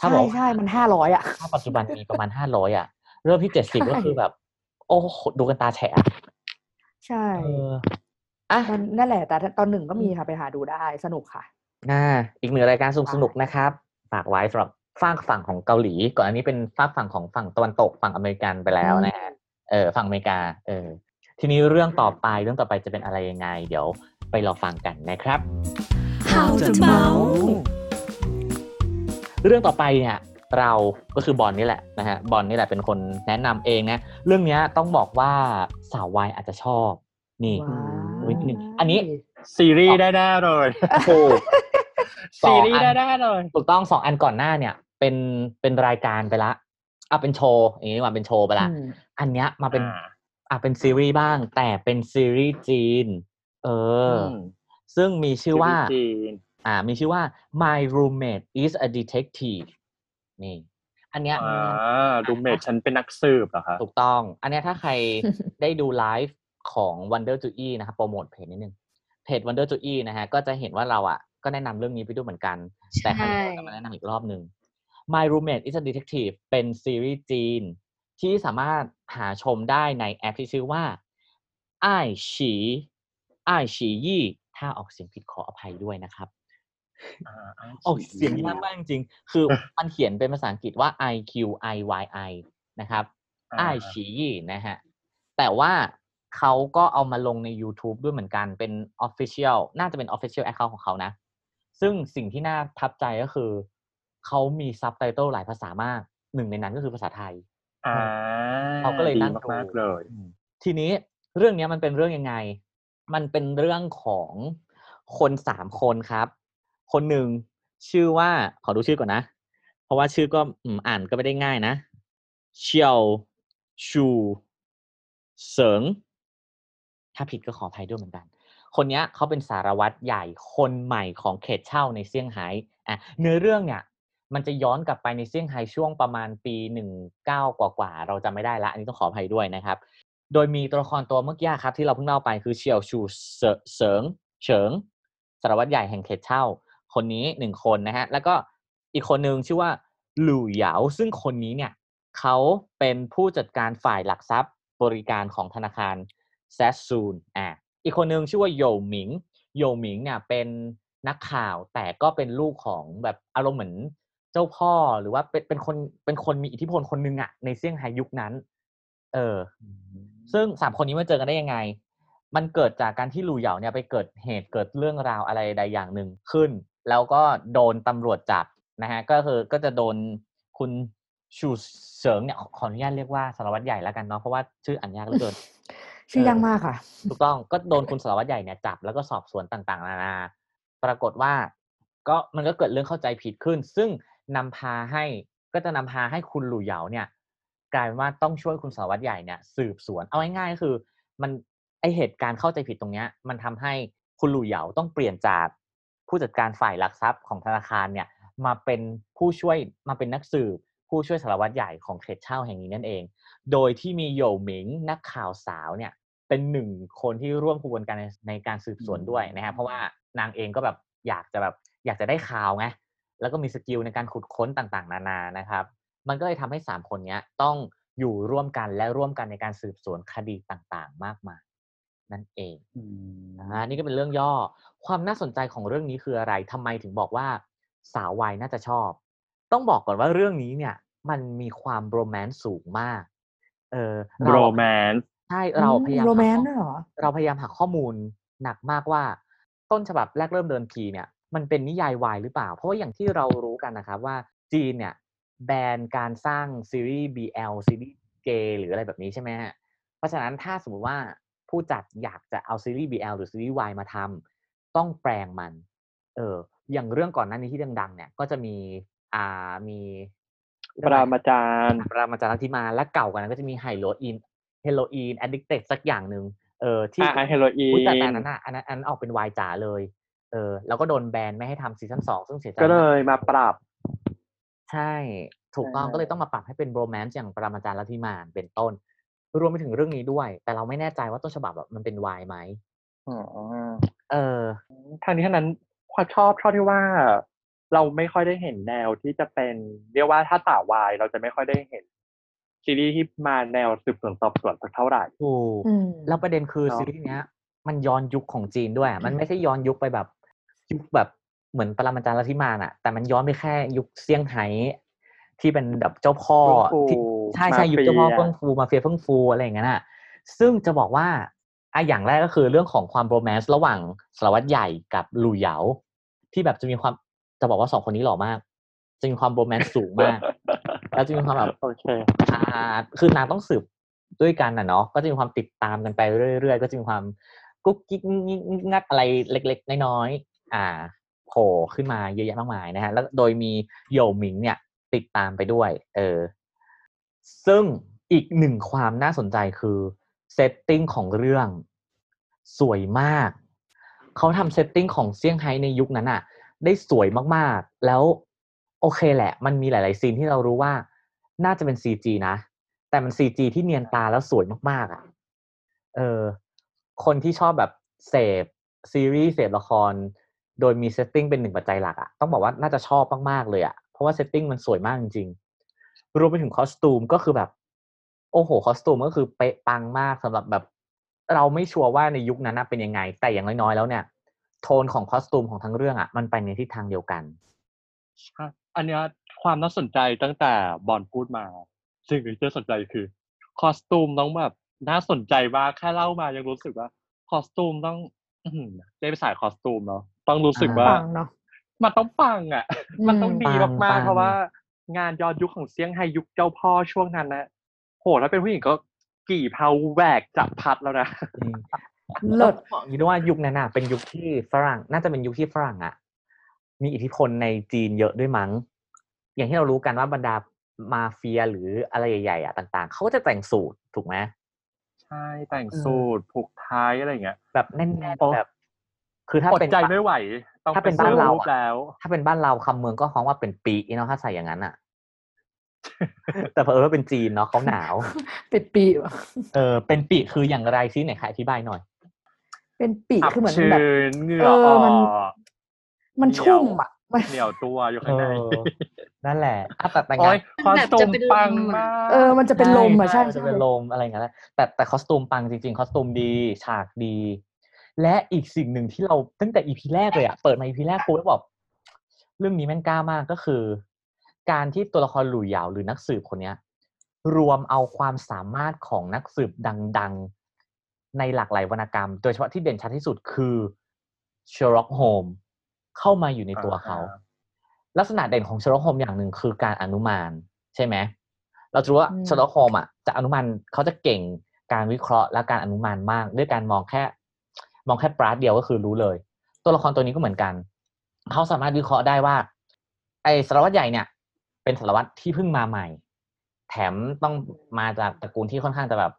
Speaker 3: ถ้า
Speaker 2: ใช่
Speaker 3: บอกว่า
Speaker 2: ใช่มันห้าร้อยอะ
Speaker 3: ถ้าปัจจุบันมีประมาณห้าร้อยอะ เริ่มที่เจ็ดสิบ
Speaker 2: ใช่
Speaker 3: ก็คือแบบ โอ้โหดูกันตาแฉะอะ
Speaker 2: ใช่
Speaker 3: เอออะ
Speaker 2: มันนั่นแหละ แต่ตอนหนึ่งก็มีค่ะไปหาดูได้สนุกค่ะ
Speaker 3: อ่าอีกหนึ่งรายการสนุก
Speaker 2: ใช่
Speaker 3: สนุกนะครับ ฝากไว้สำหรับฝากฝั่งของเกาหลี ก่อนอันนี้เป็นฝากฝั่งของฝั่งตะวันตกฝั่งอเมริกันไปแล้วนะฮะเออฝั่งอเมริกา เออ ทีนี้เรื่องต่อไปเรื่องต่อไปจะเป็นอะไรยังไง เดี๋ยวไปรอฟังกันนะครับ
Speaker 1: How to เมาส์
Speaker 3: เรื่องต่อไปเนี่ย เราก็คือบอลนี่แหละนะฮะบอลนี่แหละเป็นคนแนะนำเองนะเรื่องเนี้ยต้องบอกว่าสาววายอาจจะชอบนี่
Speaker 2: ว้าว
Speaker 3: นิดนึงอันนี้
Speaker 4: ซีรีส์ได้แน่เลย
Speaker 3: ถูกสอ
Speaker 4: ซี
Speaker 3: ง
Speaker 4: รีส์
Speaker 3: อัน
Speaker 4: ได้แน่เลย
Speaker 3: ถูกต้องสองอันก่อนหน้าเนี่ย เป็นเป็นรายการไปละอะเป็นโชว์อย่างนี้ดีกว่าเป็นโชว์ไปละ
Speaker 2: อืม
Speaker 3: อันเนี้ยมาเป็น
Speaker 4: อ่า
Speaker 3: อะเป็นซีรีส์บ้าง แต่เป็นซีรีส์จีน เอออ
Speaker 4: ม
Speaker 3: ซึ่งมีชื่อว่า
Speaker 4: ซีรีส์จีน
Speaker 3: อ่ามีชื่อว่า My Roommate is a Detective นี่ อันเนี้ย
Speaker 4: อ่าดูเมทฉันเป็นนักสืบเหรอคะ
Speaker 3: ถูกต้อง อันเนี้ยถ้าใครได้ดูไลฟ์ของ Wonder to E นะครับโปรโมทเพจนิดนึงเพจ Wonder to E นะฮะก็จะเห็นว่าเราอะก็แนะนำเรื่องนี้ไปด้วยเหมือนกัน แต่ครั้งนี้เราจะมาแนะนำอีกรอบหนึ่ง My Roommate is a Detective เป็นซีรีส์จีน ที่สามารถหาชมได้ในแอปที่ชื่อว่าไอฉีไอฉียี่ ถ้าออกเสียงผิดขออภัยด้วยนะครับ
Speaker 4: อ่า
Speaker 3: ออกเสียงยากมากจริงๆ คือมันเขียนเป็นภาษาอังกฤษว่า I Q I Y I นะครับ
Speaker 4: อ่า
Speaker 3: ไอฉียี่นะฮะ แต่ว่าเขาก็เอามาลงใน YouTube ด้วยเหมือนกัน เป็น Official น่าจะเป็น Official Account ของเขานะ ซึ่งสิ่งที่น่าทับใจก็คือ เขามีซับไตเติลหลายภาษามาก หนึ่งในนั้นก็คือภาษาไทย
Speaker 4: อ่า
Speaker 3: เขาก็เลย
Speaker 4: ดี
Speaker 3: นั่งดู
Speaker 4: มากๆเลย
Speaker 3: อืมทีนี้เรื่องเนี้ยมันเป็นเรื่องยังไง มันเป็นเรื่องของคนสามคนครับ คนหนึ่งชื่อว่าขอดูชื่อก่อนนะ เพราะว่าชื่อก็อ่านก็ไม่ได้ง่ายนะเชียวชูเสิงถ้าผิดก็ขออภัยด้วยเหมือนกัน คนนี้เขาเป็นสารวัตรใหญ่คนใหม่ของเขตเช่าในเซี่ยงไฮ้อะเนื้อเรื่องเนี่ย มันจะย้อนกลับไปในเซี่ยงไฮ้ช่วงประมาณปีหนึ่งเก้ากว่าๆเราจำไม่ได้ละ อันนี้ต้องขออภัยด้วยนะครับ โดยมีตัวละครตัวเมื่อกี้ครับ ที่เราเพิ่งเล่าไปคือเชียวชูเสเสิงเฉิงสารวัตรใหญ่แห่งเขตเช่า คนนี้หนึ่งคนนะฮะแล้วก็อีกคนหนึ่งชื่อว่าหลู่เหยาซึ่งคนนี้เนี่ยเขาเป็นผู้จัดการฝ่ายหลักทรัพย์บริการของธนาคารแซสซูนอะอีกคนหนึ่งชื่อว่าโยหมิงโยหมิงเนี่ยเป็นนักข่าวแต่ก็เป็นลูกของแบบอารมณ์เหมือนเจ้าพ่อหรือว่าเป็นเป็นคนเป็นคนมีอิทธิพลคนหนึ่งอะในเซี่ยงไฮ้ยุคนั้น เออ ซึ่งสามคนนี้มาเจอกันได้ยังไง มันเกิดจากการที่หลู่เหยาเนี่ยไปเกิดเหตุเกิดเรื่องราวอะไรใดอย่างหนึ่งขึ้น แล้วก็โดนตำรวจจับนะฮะก็คือก็จะโดนคุณชูเฉิงเนี่ยขอขออนุญาตเรียกว่าสารวัตรใหญ่แล้วกันเนาะเพราะว่าชื่ออ่านยากเหลือเกิน
Speaker 2: ชื่อยากมากค่ะ
Speaker 3: ถูกต้องก็โดนคุณสารวัตรใหญ่เนี่ยจับแล้วก็สอบสวนต่างๆ นานา ปรากฏว่าก็มันก็เกิดเรื่องเข้าใจผิดขึ้น ซึ่งนำพาให้ก็จะนำพาให้คุณหลู่เหยาเนี่ย กลายเป็นว่าต้องช่วยคุณสารวัตรใหญ่เนี่ย สืบสวนเอาง่ายๆก็คือ มันไอเหตุการณ์เข้าใจผิดตรงเนี้ย มันทำให้คุณหลู่เหยาต้องเปลี่ยนจาก ผู้จัดการฝ่ายหลักทรัพย์ของธนาคารเนี่ยมาเป็นผู้ช่วยมาเป็นนักสืบผู้ช่วยสารวัตรใหญ่ของเขตเช่าแห่งนี้นั่นเอง โดยที่มีโยหมิงนักข่าวสาวเนี่ยเป็นหนึ่งคนที่ร่วมกระบวนการในในการสืบสวนด้วยนะฮะเพราะว่านางเองก็แบบอยากจะแบบอยากจะได้ข่าวไงแล้วก็มีสกิลในการขุดค้นต่างๆ นานานะครับ มันก็เลยทำให้สามคนเนี้ยต้องอยู่ร่วมกันและร่วมกันในการสืบสวนคดีต่างๆ มากมาย นั่นเองอ่านี่ก็เป็นเรื่องย่อ ความน่าสนใจของเรื่องนี้คืออะไรทำไมถึงบอกว่าสาววัยน่าจะชอบ ต้องบอกก่อนว่าเรื่องนี้เนี่ย มันมีความโรแมนต์สูงมาก เออ
Speaker 4: โร
Speaker 3: เรา
Speaker 4: แมนต์
Speaker 3: ใช่เราพยายาม
Speaker 2: โร
Speaker 3: หา
Speaker 2: แมน
Speaker 3: ข้อ
Speaker 2: ต์ด้วยเหรอ
Speaker 3: เราพยายามหาข้อมูลหนักมากว่า ต้นฉบับแรกเริ่มเดินทีเนี่ย มันเป็นนิยายวายหรือเปล่า เพราะว่าอย่างที่เรารู้กันนะครับว่าจีนเนี่ยแบนการสร้างซีรีส์ BL ซีรีส์เกย์หรืออะไรแบบนี้ใช่ไหมฮะ เพราะฉะนั้นถ้าสมมติว่า ผู้จัดอยากจะเอาซีรีส์ BL หรือซีรีส์ Y มาทำต้องแปลงมัน เออ อย่างเรื่องก่อนหน้านี้ที่ดัง ๆ เนี่ย ก็จะมีอ่ามี
Speaker 4: ปรามาจารย์
Speaker 3: ปรามาจารย์ที่มาและเก่ากว่านั้นก็จะมีเฮโรอีนเฮโรอีน Addicted สักอย่างหนึ่งเออที่
Speaker 4: อ่าเฮโรอีน
Speaker 3: อุ๊ยแต่แต่อั
Speaker 4: น
Speaker 3: นั้นอะอันนั้นอันนั้นออกเป็นวายจ๋าเลยเออแล้วก็โดนแบนไม่ให้ทำ season สองซึ่งเสียใจมากก็เล
Speaker 4: ยมาปรับ
Speaker 3: ใช่ ถูกต้อง
Speaker 4: ใช่
Speaker 3: ก็เลยต้องมาปรับให้เป็น bromance อย่างปรมาจารย์ลัทธิมารเป็นต้น รวมไปถึงเรื่องนี้ด้วย แต่เราไม่แน่ใจว่าต้นฉบับแบบมันเป็นวายไหม
Speaker 4: อ๋อ
Speaker 3: เออ
Speaker 4: ทางนี้ทั้งนั้นความชอบชอบที่ว่า เราไม่ค่อยได้เห็นแนวที่จะเป็น เรียกว่าถ้าสาววายเราจะไม่ค่อยได้เห็นซีรีส์ที่มาแนวสืบสวนสอบสวนสักเท่าไหร่
Speaker 3: ถูก
Speaker 2: อืม
Speaker 3: แล้วประเด็นคือ
Speaker 4: เนอะ
Speaker 3: ซีรีส์เนี้ย มันย้อนยุคของจีนด้วยอะมันไม่ใช่ย้อนยุคไปแบบยุคแบบเหมือนปรมาจารย์ลัทธิมานอะแต่มันย้อนไปแค่ยุคเซี่ยงไฮ้ที่เป็นแบบเจ้าพ่อ
Speaker 4: เฟื่องฟู
Speaker 3: ที่ ใช่ใช่
Speaker 4: มา
Speaker 3: ยุคเจ้าพ่อ
Speaker 4: เฟีย
Speaker 3: เฟื่องฟูมาเฟียเฟื่องฟูอะไรอย่างเงี้ยน่ะซึ่งจะบอกว่าอะอย่างแรกก็คือเรื่องของความโรแมนต์ระหว่างสารวัตรใหญ่กับหลู่เหยาที่แบบจะมีความจะบอกว่าสองคนนี้หล่อมาก จะมีความโรแมนต์สูงมาก แล้วจะมีความแบบ
Speaker 4: โอเค
Speaker 3: อ่าคือนางต้องสืบด้วยกันน่ะเนาะก็จะมีความติดตามกันไปเรื่อยๆ ก็จะมีความกุ๊กกิ๊กงิกงิกงักอะไรเล็ก ๆ น้อยๆอ่าโผล่ขึ้นมาเยอะแยะมากมายนะฮะแล้วโดยมีโยหมิงเนี่ยติดตามไปด้วย เออ ซึ่งอีกหนึ่งความน่าสนใจคือ setting ของเรื่องสวยมาก เขาทำ setting ของเซี่ยงไฮ้ในยุคนั้นอะได้สวยมากๆ แล้วโอเคแหละ มันมีหลาย ๆ scene ที่เรารู้ว่าน่าจะเป็น CG นะ แต่มัน CG ที่เนียนตาแล้วสวยมากๆอะ เออ คนที่ชอบแบบเสพซีรีส์เสพละคร โดยมี setting เป็นหนึ่งปัจจัยหลักอะ ต้องบอกว่าน่าจะชอบมาก ๆ เลยอะ เพราะว่า setting มันสวยมากจริง รวมไปถึง costume ก็คือแบบ โอ้โห costume ก็คือเป๊ะปังมากสำหรับแบบ เราไม่ sure ว่าในยุคนั้นน่ะเป็นยังไง แต่อย่างน้อยๆแล้วเนี่ย โทนของ costume ของทั้งเรื่องอะมันไปในทิศทางเดียวกัน
Speaker 4: ใช่อันเนี้ยความน่าสนใจตั้งแต่บอลพูดมา สิ่งหนึ่งที่น่าสนใจคือ costume ต้องแบบน่าสนใจมากแค่เล่ามายังรู้สึกว่าคอสตูมต้องอื้อหือได้ไปสายคอสตูมเนาะต้องรู้สึกว่า
Speaker 2: ปังเนาะ
Speaker 4: มันต้องปังอะ มันต้องดี
Speaker 3: ปัง
Speaker 4: มาก
Speaker 3: ปัง
Speaker 4: ๆเพราะว่า งานย้อนยุคของเซี่ยงไฮ้ยุคเจ้าพ่อช่วงนั้นนะโหถ้าเป็นผู้หญิงก็กี่เพาแหวกจับพัดแล้วนะ
Speaker 3: จริง
Speaker 2: เลิศ
Speaker 3: ต้องบอกอย่างนี้ด้วยว่ายุคนั้นน่ะ เป็นยุคที่ฝรั่ง น่าจะเป็นยุคที่ฝรั่งอะ มีอิทธิพลในจีนเยอะด้วยมั้ง อย่างที่เรารู้กันว่าบรรดามาเฟียหรืออะไรใหญ่ๆอะต่าง ๆเขาก็จะแต่งสูทถูกไหม
Speaker 4: ใช่แต่งสูทผูกไท้ายอะไรอย่างเงี้ย
Speaker 3: แบบแน่น
Speaker 4: โอ้
Speaker 3: ๆแบบคือถ้า
Speaker 4: อด
Speaker 3: เป็น
Speaker 4: ใจไม่ไหวต้อง
Speaker 3: ถ้าเป็นบ้านเรา
Speaker 4: รูป
Speaker 3: อะ
Speaker 4: แล้ว
Speaker 3: ถ้าเป็นบ้านเราคำเมืองก็ฮ้องว่าเป็นปีเนาะถ้าใส่อย่างนั้นอะ แต่เผอิญว่าเป็นจีนเนาะเขาหนาว
Speaker 2: เป็ดปี
Speaker 3: เออเป็นปีคืออย่างไรซิไหนใครอธิบายหน่อย
Speaker 2: เป็นปี
Speaker 4: อับ
Speaker 2: คือเหมือน
Speaker 4: ชื้
Speaker 2: แบบ
Speaker 4: นเหงื่อ
Speaker 2: เอ
Speaker 4: อ
Speaker 2: อ
Speaker 4: อ
Speaker 2: มัน
Speaker 4: ก
Speaker 2: มัน
Speaker 4: เหนียว
Speaker 2: ชุ่มอะมัน
Speaker 4: เหนียวตัวอยู่ข้างในเอ
Speaker 3: อนั่นแหละอะแต่แต่
Speaker 4: โอ้ย
Speaker 3: งาน
Speaker 4: costume ปังมาก
Speaker 2: เออมันจะเป็นลมอะใช่
Speaker 3: จะ
Speaker 2: ใช่
Speaker 3: เป็นลมอะไรอย่างเงี้ยแหละแต่แต่ costume ปังจริงๆ costume ดีฉากดี และอีกสิ่งหนึ่งที่เราตั้งแต่ EP แรกเลยอะเปิดมา EP แรกปุ๊บแล้วบอกเรื่องนี้แม่งกล้ามากก็คือ การที่ตัวละครหลู่เหยาหรือนักสืบคนเนี้ยรวมเอาความสามารถของนักสืบดังๆ ในหลากหลายวรรณกรรม โดยเฉพาะที่เด่นชัดที่สุดคือเชอร์ล็อกโฮมเข้ามาอยู่ในตัวเขา
Speaker 4: อ่า
Speaker 3: ลักษณะเด่นของเชอร์ล็อกโฮมอย่างหนึ่งคือการอนุมานใช่ไหมเราจะรู้ว่า
Speaker 2: อืม
Speaker 3: เชอร์ล็อกโฮมอะจะอนุมานเขาจะเก่งการวิเคราะห์และการอนุมานมาก ด้วยการมองแค่ มองแค่ปราดเดียวก็คือรู้เลย ตัวละครตัวนี้ก็เหมือนกัน เขาสามารถวิเคราะห์ได้ว่า ไอ้สารวัตรใหญ่เนี่ย เป็นสารวัตรที่เพิ่งมาใหม่ แถมต้องมาจากตระกูลที่ค่อนข้างจะแบบ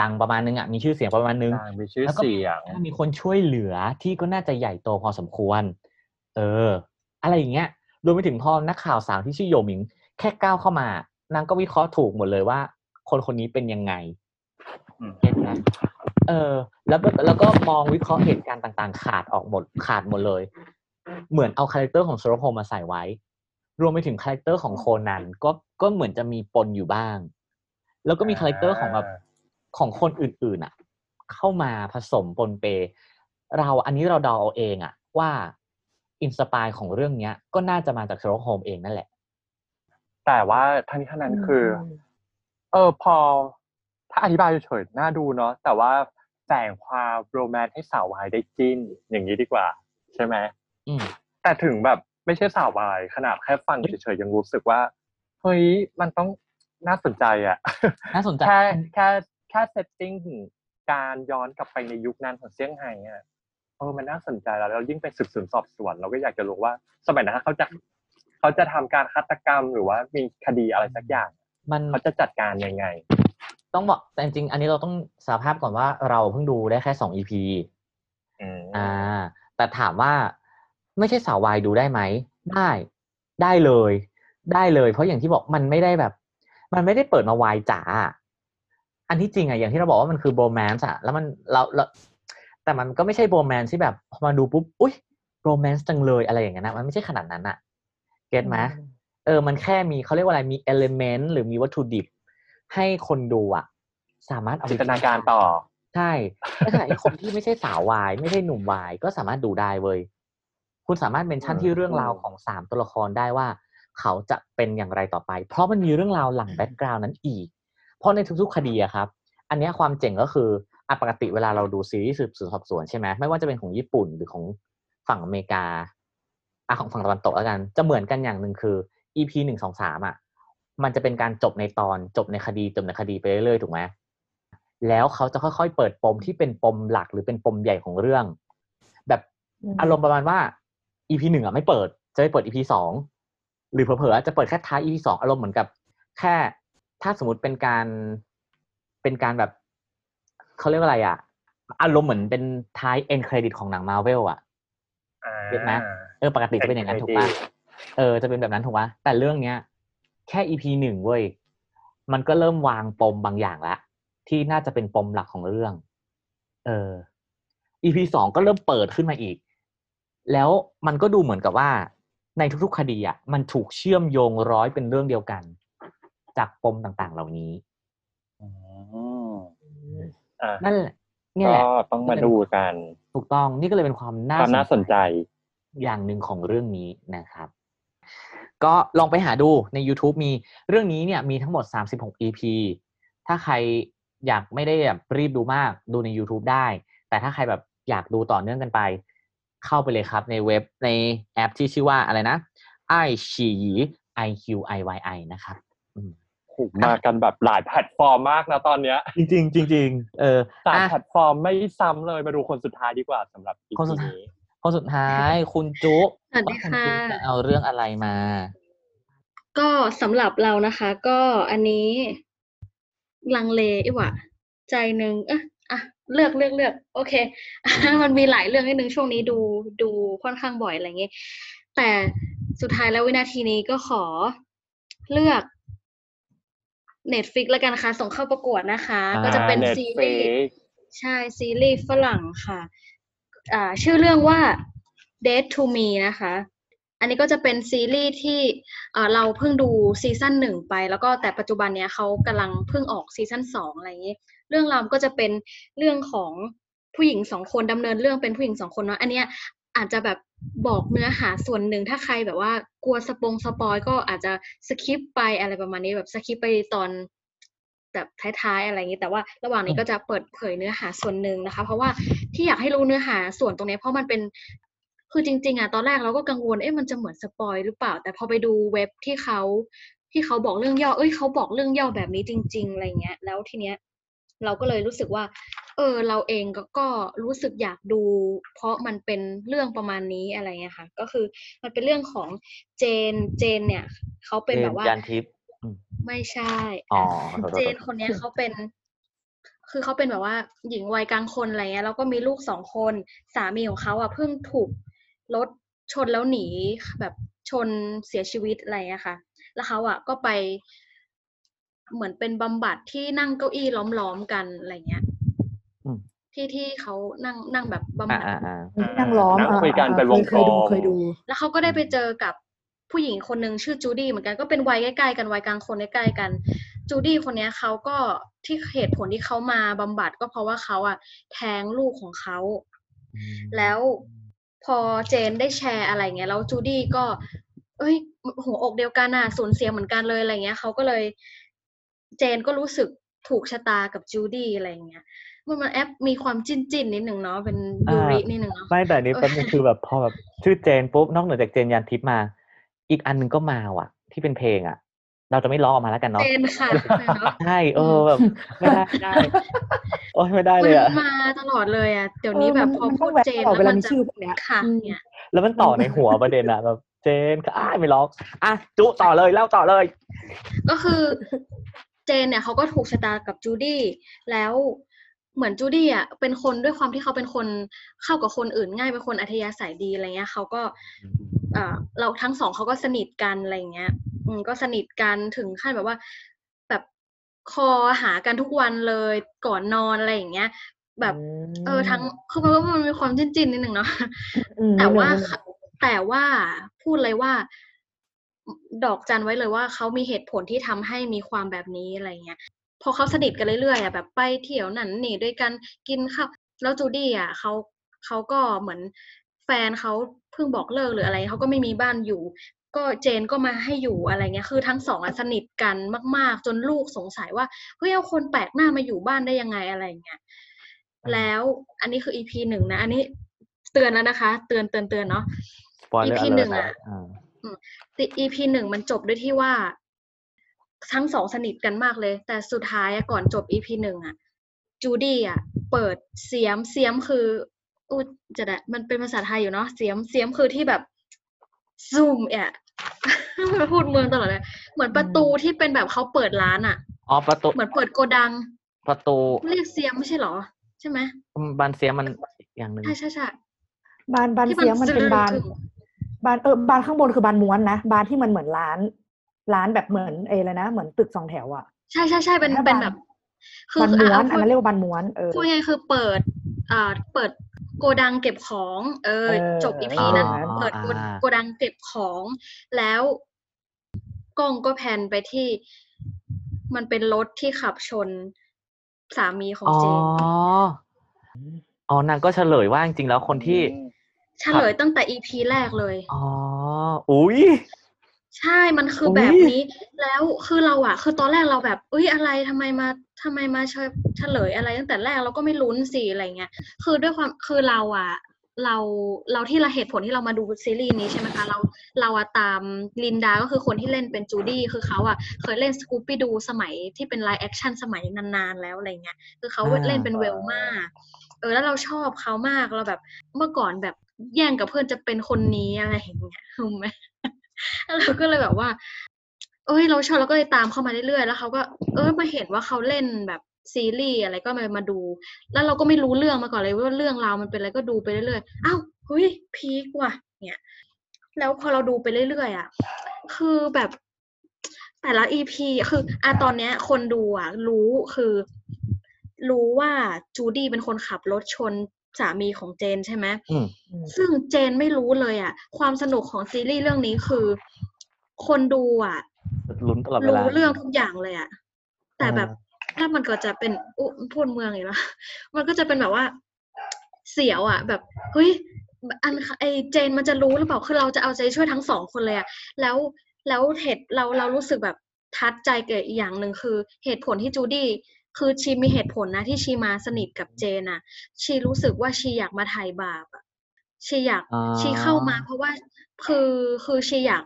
Speaker 3: ดังประมาณนึงอะมีชื่อเสียงประมาณนึง
Speaker 4: ดังมีชื่อ
Speaker 3: แล้วก็
Speaker 4: เสียง
Speaker 3: ถ้ามีคนช่วยเหลือที่ก็น่าจะใหญ่โตพอสมควร เออ อะไรอย่างเงี้ยรวมไปถึงพอนักข่าวสาวที่ชื่อโยหมิง แค่ก้าวเข้ามานางก็วิเคราะห์ถูกหมดเลยว่า คนคนนี้เป็นยังไง
Speaker 4: อืม
Speaker 3: เห็นไหมเออ แล้วก็แล้วก็มองวิเคราะห์เหตุการณ์ต่าง ๆ ขาดออกหมดขาดหมดเลย เหมือนเอา character ของเชอร์ล็อกโฮมมาใส่ไว้ รวมไปถึง character ของโคนันก็ก็เหมือนจะมีปนอยู่บ้าง แล้วก็มี character ของแบบของคนอื่นๆอะ เข้ามาผสมปนเป เราอันนี้เราเดาเอาเองอะ ว่า inspire ของเรื่องเนี้ย ก็น่าจะมาจากเชอร์ล็อกโฮมเองนั่นแหละ
Speaker 4: แต่ว่าทั้งนี้ทั้งนั้นคืออเออพอ ถ้าอธิบายเฉยๆน่าดูเนาะแต่ว่าแฝงความ bromance ให้สาววายได้จิ้นอย่างนี้ดีกว่า ใช่ไหม
Speaker 3: อืม
Speaker 4: แต่ถึงแบบ ไม่ใช่สาววายขนาดแค่ฟังเฉยๆยังรู้สึกว่าเฮ้ยมันต้องน่าสนใจอะ
Speaker 3: น่าสนใจ
Speaker 4: แค่แค่แค่เซตติ้งการย้อนกลับไปในยุคนั้นของเซี่ยงไฮ้อะเออมันน่าสนใจแล้วแล้วยิ่งไปสืบสวนสอบสวน เราก็อยากจะรู้ว่า สมัยนั้นเขาจะเขาจะทำการฆาตกรรมหรือว่ามีคดีอะไรสักอย่าง
Speaker 3: มัน
Speaker 4: เขาจะจัดการยังไง
Speaker 3: ต้องบอกแต่จริงๆอันนี้เราต้องสารภาพก่อนว่าเราเพิ่งดูได้แค่สองอีพี
Speaker 4: อืม
Speaker 3: อ่า แต่ถามว่า ไม่ใช่สาววายดูได้ไหม ได้ ได้เลย ได้เลย เพราะอย่างที่บอกมันไม่ได้แบบ มันไม่ได้เปิดมาวายจ๋าอะอันที่จริงอะอย่างที่เราบอกว่ามันคือโรแมนต์อะแล้วมันเราเราแต่มันก็ไม่ใช่โรแมนต์ที่แบบพอมาดูปุ๊บอุ้ยโรแมนต์จังเลยอะไรอย่างเงี้ยนะมันไม่ใช่ขนาดนั้นอะเก็ตไหมเออ มันแค่มีเขาเรียกว่าอะไรมีเอลเมนต์หรือมีวัตถุดิบ ให้คนดูอะสามารถเอาไป
Speaker 4: จินตนาการต่อ
Speaker 3: ใช่ในขณะที่คนที่ไม่ใช่สาววาย ไม่ใช่หนุ่มวาย ก็สามารถดูได้เว้ย คุณสามารถเมนชั่น
Speaker 4: อืม
Speaker 3: ที่เรื่องราวของสามตัวละครได้ว่า เขาจะเป็นอย่างไรต่อไป เพราะมันมีเรื่องราวหลัง background นั้นอีก เพราะในทุกๆคดีอะครับ อันเนี้ยความเจ๋งก็คืออะปกติเวลาเราดูซีรีส์สืบสวนสอบสวนใช่ไหมไม่ว่าจะเป็นของญี่ปุ่นหรือของฝั่งอเมริกาอะของฝั่งตะวันตกแล้วกัน จะเหมือนกันอย่างหนึ่งคือ EP หนึ่งสองสามอะ มันจะเป็นการจบในตอนจบในคดีจบในคดีไปเรื่อยๆถูกไหมแล้วเขาจะค่อยๆ เปิดปมที่เป็นปมหลักหรือเป็นปมใหญ่ของเรื่อง แบบ
Speaker 2: อืม
Speaker 3: อารมณ์ประมาณว่า EP หนึ่งอะไม่เปิด จะไปเปิด EP สองหรือเผลอๆจะเปิดแค่ท้าย EP สองอารมณ์เหมือนกับ แค่ ถ้าสมมติเป็นการเป็นการแบบเขาเรียกว่าอะไรอะ อารมณ์เหมือนเป็นท้ายเอ็นเครดิตของหนังมาเวลอะเก็ตไหมเออปกติจะเป็นอย่างนั้นถูกปะเออจะเป็นแบบนั้นถูกปะแต่เรื่องเนี้ย แค่ EP หนึ่งเว้ยมันก็เริ่มวางปมบางอย่างละที่น่าจะเป็นปมหลักของเรื่อง เออ EP สองก็เริ่มเปิดขึ้นมาอีก แล้วมันก็ดูเหมือนกับว่า ในทุกๆคดีอะมันถูกเชื่อมโยงร้อยเป็นเรื่องเดียวกัน จากปมต่างๆ เหล่านี้
Speaker 4: อืมอะ
Speaker 3: นั่นแหละเนี่ย
Speaker 4: ก็
Speaker 3: แหละ
Speaker 4: ต้องมาดูกัน
Speaker 3: ถูกต้องนี่ก็เลยเป็นความน่า
Speaker 4: ความน่าสนใจ
Speaker 3: อย่างหนึ่งของเรื่องนี้นะครับ ก็ลองไปหาดูใน YouTube มีเรื่องนี้เนี่ยมีทั้งหมด 36 EP ถ้าใครอยากไม่ได้แบบรีบดูมากดูใน YouTube ได้ แต่ถ้าใครแบบอยากดูต่อเนื่องกันไป เข้าไปเลยครับในเว็บในแอปที่ชื่อว่าอะไรนะไอชีไอคิวไอวไอนะครับอืม
Speaker 4: ถูกมากันแบบหลายแพลตฟอร์มมากนะตอนเนี้ย
Speaker 3: จริงๆจริงๆเออ
Speaker 4: สาม
Speaker 3: อะ
Speaker 4: แพลตฟอร์มไม่ซ้ำเลยมาดูคนสุดท้ายดีกว่าสำหรับ EP
Speaker 3: คนสุดท้าย
Speaker 4: นี้
Speaker 3: คนสุดท้ายคุณจุ
Speaker 5: สวัสดีค่ะว่า
Speaker 3: จุจะเอาเรื่องอะไรมา
Speaker 5: ก็สำหรับเรานะคะ ก็อันนี้ลังเลอีหว่าใจหนึ่งเอะอะ เลือกเลือกเลือกโอเค มันมีหลายเรื่องนิดนึงช่วงนี้ดูดูค่อนข้างบ่อยอะไรเงี้ยแต่สุดท้ายแล้ววินาทีนี้ก็ขอเลือก Netflix แล้วกันนะคะส่งเข้าประกวดนะคะ ก็จะเป็น
Speaker 4: อ่า
Speaker 5: ซีรีส์
Speaker 4: Netflix
Speaker 5: ใช่ซีรีส์ฝรั่งค่ะ อ่า ชื่อเรื่องว่า Dead to Me นะคะ อันนี้ก็จะเป็นซีรีส์ที่เอ่อเราเพิ่งดู season หนึ่งไป แล้วก็แต่ปัจจุบันเนี้ยเขากำลังเพิ่งออก season สองอะไรอย่างนี้ เรื่องราวก็จะเป็นเรื่องของผู้หญิงสองคนดำเนินเรื่องเป็นผู้หญิงสองคนเนาะอันเนี้ยอาจจะแบบบอกเนื้อหาส่วนหนึ่งถ้าใครแบบว่ากลัวสปงสปอยล์ก็อาจจะ skip ไปอะไรประมาณนี้แบบ skip ไปตอนแบบท้ายๆอะไรอย่างนี้แต่ว่าระหว่างนี้ก็จะเปิดเผยเนื้อหาส่วนหนึ่งนะคะ เพราะว่าที่อยากให้รู้เนื้อหาส่วนตรงนี้เพราะมันเป็นคือจริง ๆอะตอนแรกเราก็กังวลเอ๊ะมันจะเหมือน spoil หรือเปล่า แต่พอไปดูเว็บที่เขาที่เขาบอกเรื่องย่อเอ้ยเขาบอกเรื่องย่อแบบนี้จริง ๆอะไรเงี้ย แล้วทีเนี้ย เราก็เลยรู้สึกว่า เออ เราเองก็ก็รู้สึกอยากดู เพราะมันเป็นเรื่องประมาณนี้อะไรเงี้ยค่ะ ก็คือมันเป็นเรื่องของเจนเจน เนี่ยเขาเป็นแบบว่า
Speaker 3: ยานทิพย์อืม
Speaker 5: ไม่ใช่
Speaker 3: อ๋อ
Speaker 5: อะ
Speaker 3: โทษโทษ
Speaker 5: เจน
Speaker 3: โทษ
Speaker 5: คนเนี้ยเขาเป็น คือเขาเป็นแบบว่า หญิงวัยกลางคนอะไรเงี้ยแล้วก็มีลูกสองคนสามีของเขาอะเพิ่งถูกรถชนแล้วหนีแบบชนเสียชีวิตอะไรเงี้ยค่ะ แล้วเขาอะก็ไป เหมือนเป็นบำบัดที่นั่งเก้าอี้ล้อมๆกันอะไรเงี้ย
Speaker 3: อืม
Speaker 5: ที่ที่เขานั่งนั่งแบบบำ
Speaker 3: อ่า
Speaker 5: บัด
Speaker 3: อ่าอ่า
Speaker 2: นั่งล้อม
Speaker 4: นั่ง
Speaker 2: อะ
Speaker 4: คุยกัน
Speaker 2: อะ
Speaker 4: เป็นวง
Speaker 2: เคยดู
Speaker 4: กลม
Speaker 2: เคยดู
Speaker 5: แล้วเขาก็ได้ไปเจอกับผู้หญิงคนหนึ่งชื่อจูดี้เหมือนกันก็เป็นวัยใกล้ๆกันวัยกลางคนใกล้ๆกันจูดี้คนเนี้ยเขาก็ที่เหตุผลที่เขามาบำบัดก็เพราะว่าเขาอะแท้งลูกของเขาแล้วพอเจนได้แชร์อะไรเงี้ยแล้วจูดี้ก็ เอ้ยหัวอกเดียวกันอะสูญเสียเหมือนกันเลยอะไรเงี้ยเขาก็เลย เจนก็รู้สึกถูกชะตากับจูดี้อะไรเงี้ยมันมันแอปมีความจิ้นจิ้นๆนิดหนึ่งเนาะเป็นยูรินิดหนึ่งเนาะ
Speaker 3: ไม่แต่อันนี้
Speaker 5: เออ
Speaker 3: แป๊บนึงคือแบบพอแบบชื่อเจนปุ๊บนอกเหนือจากเจนยานทิพย์มา อีกอันหนึงก็มาว่ะ ที่เป็นเพลงอะ เราจะไม่ร้องออกมาแล้วกันเนาะ
Speaker 5: เจนค่ะเนาะ
Speaker 3: ใช่เออแบบไม่ได้ไม่ได้โอ้ยไม่ได้
Speaker 5: มั
Speaker 3: เลยอะ
Speaker 5: นมาตลอดเลยอะเดี๋ยวนี้แบบพอ
Speaker 2: มัน
Speaker 5: พู
Speaker 2: ต้อ
Speaker 5: ด
Speaker 2: งแวะ
Speaker 5: เจน
Speaker 2: ตลอด
Speaker 5: แล้ว
Speaker 2: เวลา
Speaker 5: มัน
Speaker 2: มี
Speaker 5: จะ
Speaker 2: ชื่อพวกเนี้ย
Speaker 5: ค่ะ
Speaker 2: อืม
Speaker 5: เนี่ย
Speaker 3: แล้วมันต่อในหัวประเด็นอะแบบเจนก็อ้ายไม่ร้องอะจุต่อเลยเล่าต่อเลย
Speaker 5: ก็คือ เจนเนี่ยเขาก็ถูกชะตากับจูดี้แล้วเหมือนจูดี้อะเป็นคนด้วยความที่เขาเป็นคนเข้ากับคนอื่นง่ายเป็นคนอัธยาศัยดีอะไรเงี้ยเขาก็เอ่อเราทั้งสองเขาก็สนิทกันอะไรเงี้ย อืมก็สนิทกันถึงขั้นแบบว่า แบบคอหากันทุกวันเลยก่อนนอนอะไรอย่างเงี้ย แบบ เออทั้งคือมันว่ามันมีความจิ้นๆนิดหนึ่งเนาะ
Speaker 2: อืม
Speaker 5: แต่ว่า
Speaker 2: นิดนึง
Speaker 5: แต่ว่าพูดเลยว่า ดอกจันไว้เลยว่าเขามีเหตุผลที่ทำให้มีความแบบนี้อะไรเงี้ยพอเขาสนิทกันเรื่อยๆอะแบบไปเที่ยวนั่นนี่ด้วยกันกินข้าวแล้วจูดี้อะเขาเขาก็เหมือนแฟนเขาเพิ่งบอกเลิกหรืออะไรเขาก็ไม่มีบ้านอยู่ ก็เจนก็มาให้อยู่อะไรเงี้ยคือทั้งสองอะสนิทกันมาก ๆ จนลูกสงสัยว่าเฮ้ยเอาคนแปลกหน้ามาอยู่บ้านได้ยังไงอะไรเงี้ยแล้วอันนี้คือ EP หนึ่งนะ อันนี้เตือนแล้วนะคะ เตือนเตือนเตือนเนาะ
Speaker 3: สปอยเลอ
Speaker 5: EP
Speaker 3: ร์
Speaker 5: หนึ่ง
Speaker 3: อะ
Speaker 5: อะ
Speaker 3: อ่า
Speaker 5: ติ EP หนึ่งมันจบด้วยที่ว่า ทั้งสองสนิทกันมากเลย แต่สุดท้ายอะก่อนจบ EP หนึ่งอะจูดี้อะเปิดเสียมเสียมคืออู้จะได้มันเป็นภาษาไทยอยู่เนาะเสียมเสียมคือที่แบบซูมอะพูดเมืองตลอดเลย เหมือนประตูที่เป็นแบบเขาเปิดร้านอะ
Speaker 3: อ๋อประตู
Speaker 5: เหมือนเปิดโกดัง
Speaker 3: ประตู
Speaker 5: เรียกเสียมไม่ใช่เหรอ ใช่ไหม
Speaker 3: บานเสียมันอีกอย่างหนึ่ง
Speaker 5: ใช่ใช่ใช่
Speaker 2: บานบาน
Speaker 5: ที่
Speaker 2: เสียงมันเป็นบาน
Speaker 5: ซึ่ง
Speaker 2: บานเออบานข้างบนคือบานม้วนนะบานที่มันเหมือนร้าน ร้านแบบเหมือนเอเลยนะ เหมือนตึกสองแถวอะ
Speaker 5: ใช่ใช่ใช่เป็น
Speaker 2: ถ้า
Speaker 5: เป็น
Speaker 2: บาน
Speaker 5: แบบ
Speaker 2: บานม้วนะอันนั้นเรียกว่าบานม้วนเออ
Speaker 5: พูดง่ายๆคือเปิดอ่าเปิดโกดังเก็บของ เออ
Speaker 2: เออ
Speaker 5: จบอีพี
Speaker 2: อ๋อ
Speaker 5: นั้น
Speaker 3: อ๋อ
Speaker 5: เปิดโก
Speaker 3: อ่า
Speaker 5: โกดังเก็บของแล้วกล้องก็แพนไปที่ มันเป็นรถที่ขับชนสามีของ
Speaker 3: อ๋อ
Speaker 5: เจน
Speaker 3: อ๋อ นางก็เฉลยว่าจริงๆแล้วคนที่
Speaker 5: เฉลยตั้งแต่อีพีแรกเลย
Speaker 3: อ๋อ อุ้ย
Speaker 5: ใช่มันคือแบบนี้ แล้วคือเราอะคือตอนแรกเราแบบเอ้ยอะไรทำไมมาทำไมมาเฉเฉลยอะไรตั้งแต่แรกเราก็ไม่ลุ้นสิอะไรเงี้ย คือด้วยความคือเราอะเราเราที่เราเหตุผลที่เรามาดูซีรีส์นี้ใช่ไหมคะเราเราอะตามลินดาก็คือคนที่เล่นเป็นจูดี้คือเขาอะเคยเล่น Scooby-Doo สมัยที่เป็น live action สมัยนานๆแล้วอะไรเงี้ยคือเขา
Speaker 3: อ่า
Speaker 5: เล่นเป็น Velma เออแล้วเราชอบเขามากเราแบบเมื่อก่อนแบบ แย่งกับเพื่อนจะเป็นคนนี้อะไรอย่างเงี้ยรู้ไหมแล้วเราก็เลยแบบว่า เอ้ย เราชอบเราก็เลยตามเข้ามาเรื่อยๆ แล้วเขาก็ เออมาเห็นว่าเขาเล่นแบบซีรีส์อะไรก็มามาดู แล้วเราก็ไม่รู้เรื่องมาก่อนเลยว่าเรื่องราวมันเป็นอะไรก็ดูไปเรื่อยๆอ้าวเฮ้ยพีกว่ะ เนี่ย แล้วพอเราดูไปเรื่อยๆอะ คือแบบแต่ละอีพีคืออะตอนเนี้ย คนดูอะ รู้คือ รู้ว่าจูดี้เป็นคนขับรถชน สามีของเจนใช่ไหม
Speaker 3: อืม
Speaker 5: ซึ่งเจนไม่รู้เลยอะ ความสนุกของซีรีส์เรื่องนี้คือ คนดูอะ
Speaker 3: ลุ้นตลอดเวลา
Speaker 5: รู้เรื่องทุกอย่างเลยอะ แต่
Speaker 3: อ่า
Speaker 5: แบบถ้ามันก็จะเป็นอุพูดเมืองอีกแล้วมันก็จะเป็นแบบว่าเสียวอะ แบบเฮ้ยอันไอเจนมันจะรู้หรือเปล่าคือเราจะเอาใจช่วยทั้งสองคนเลยอะแล้วแล้วเหตุเราเรารู้สึกแบบทัดใจเกิดอีกอย่างหนึ่งคือ เหตุผลที่จูดี้ คือชีมีเหตุผลนะที่ชีมาสนิทกับเจนอะชีรู้สึกว่าชีอยากมาไถ่บาปอะชีอยาก
Speaker 3: อ่า
Speaker 5: ชีเข้ามา เพราะว่าคือคือชีอยาก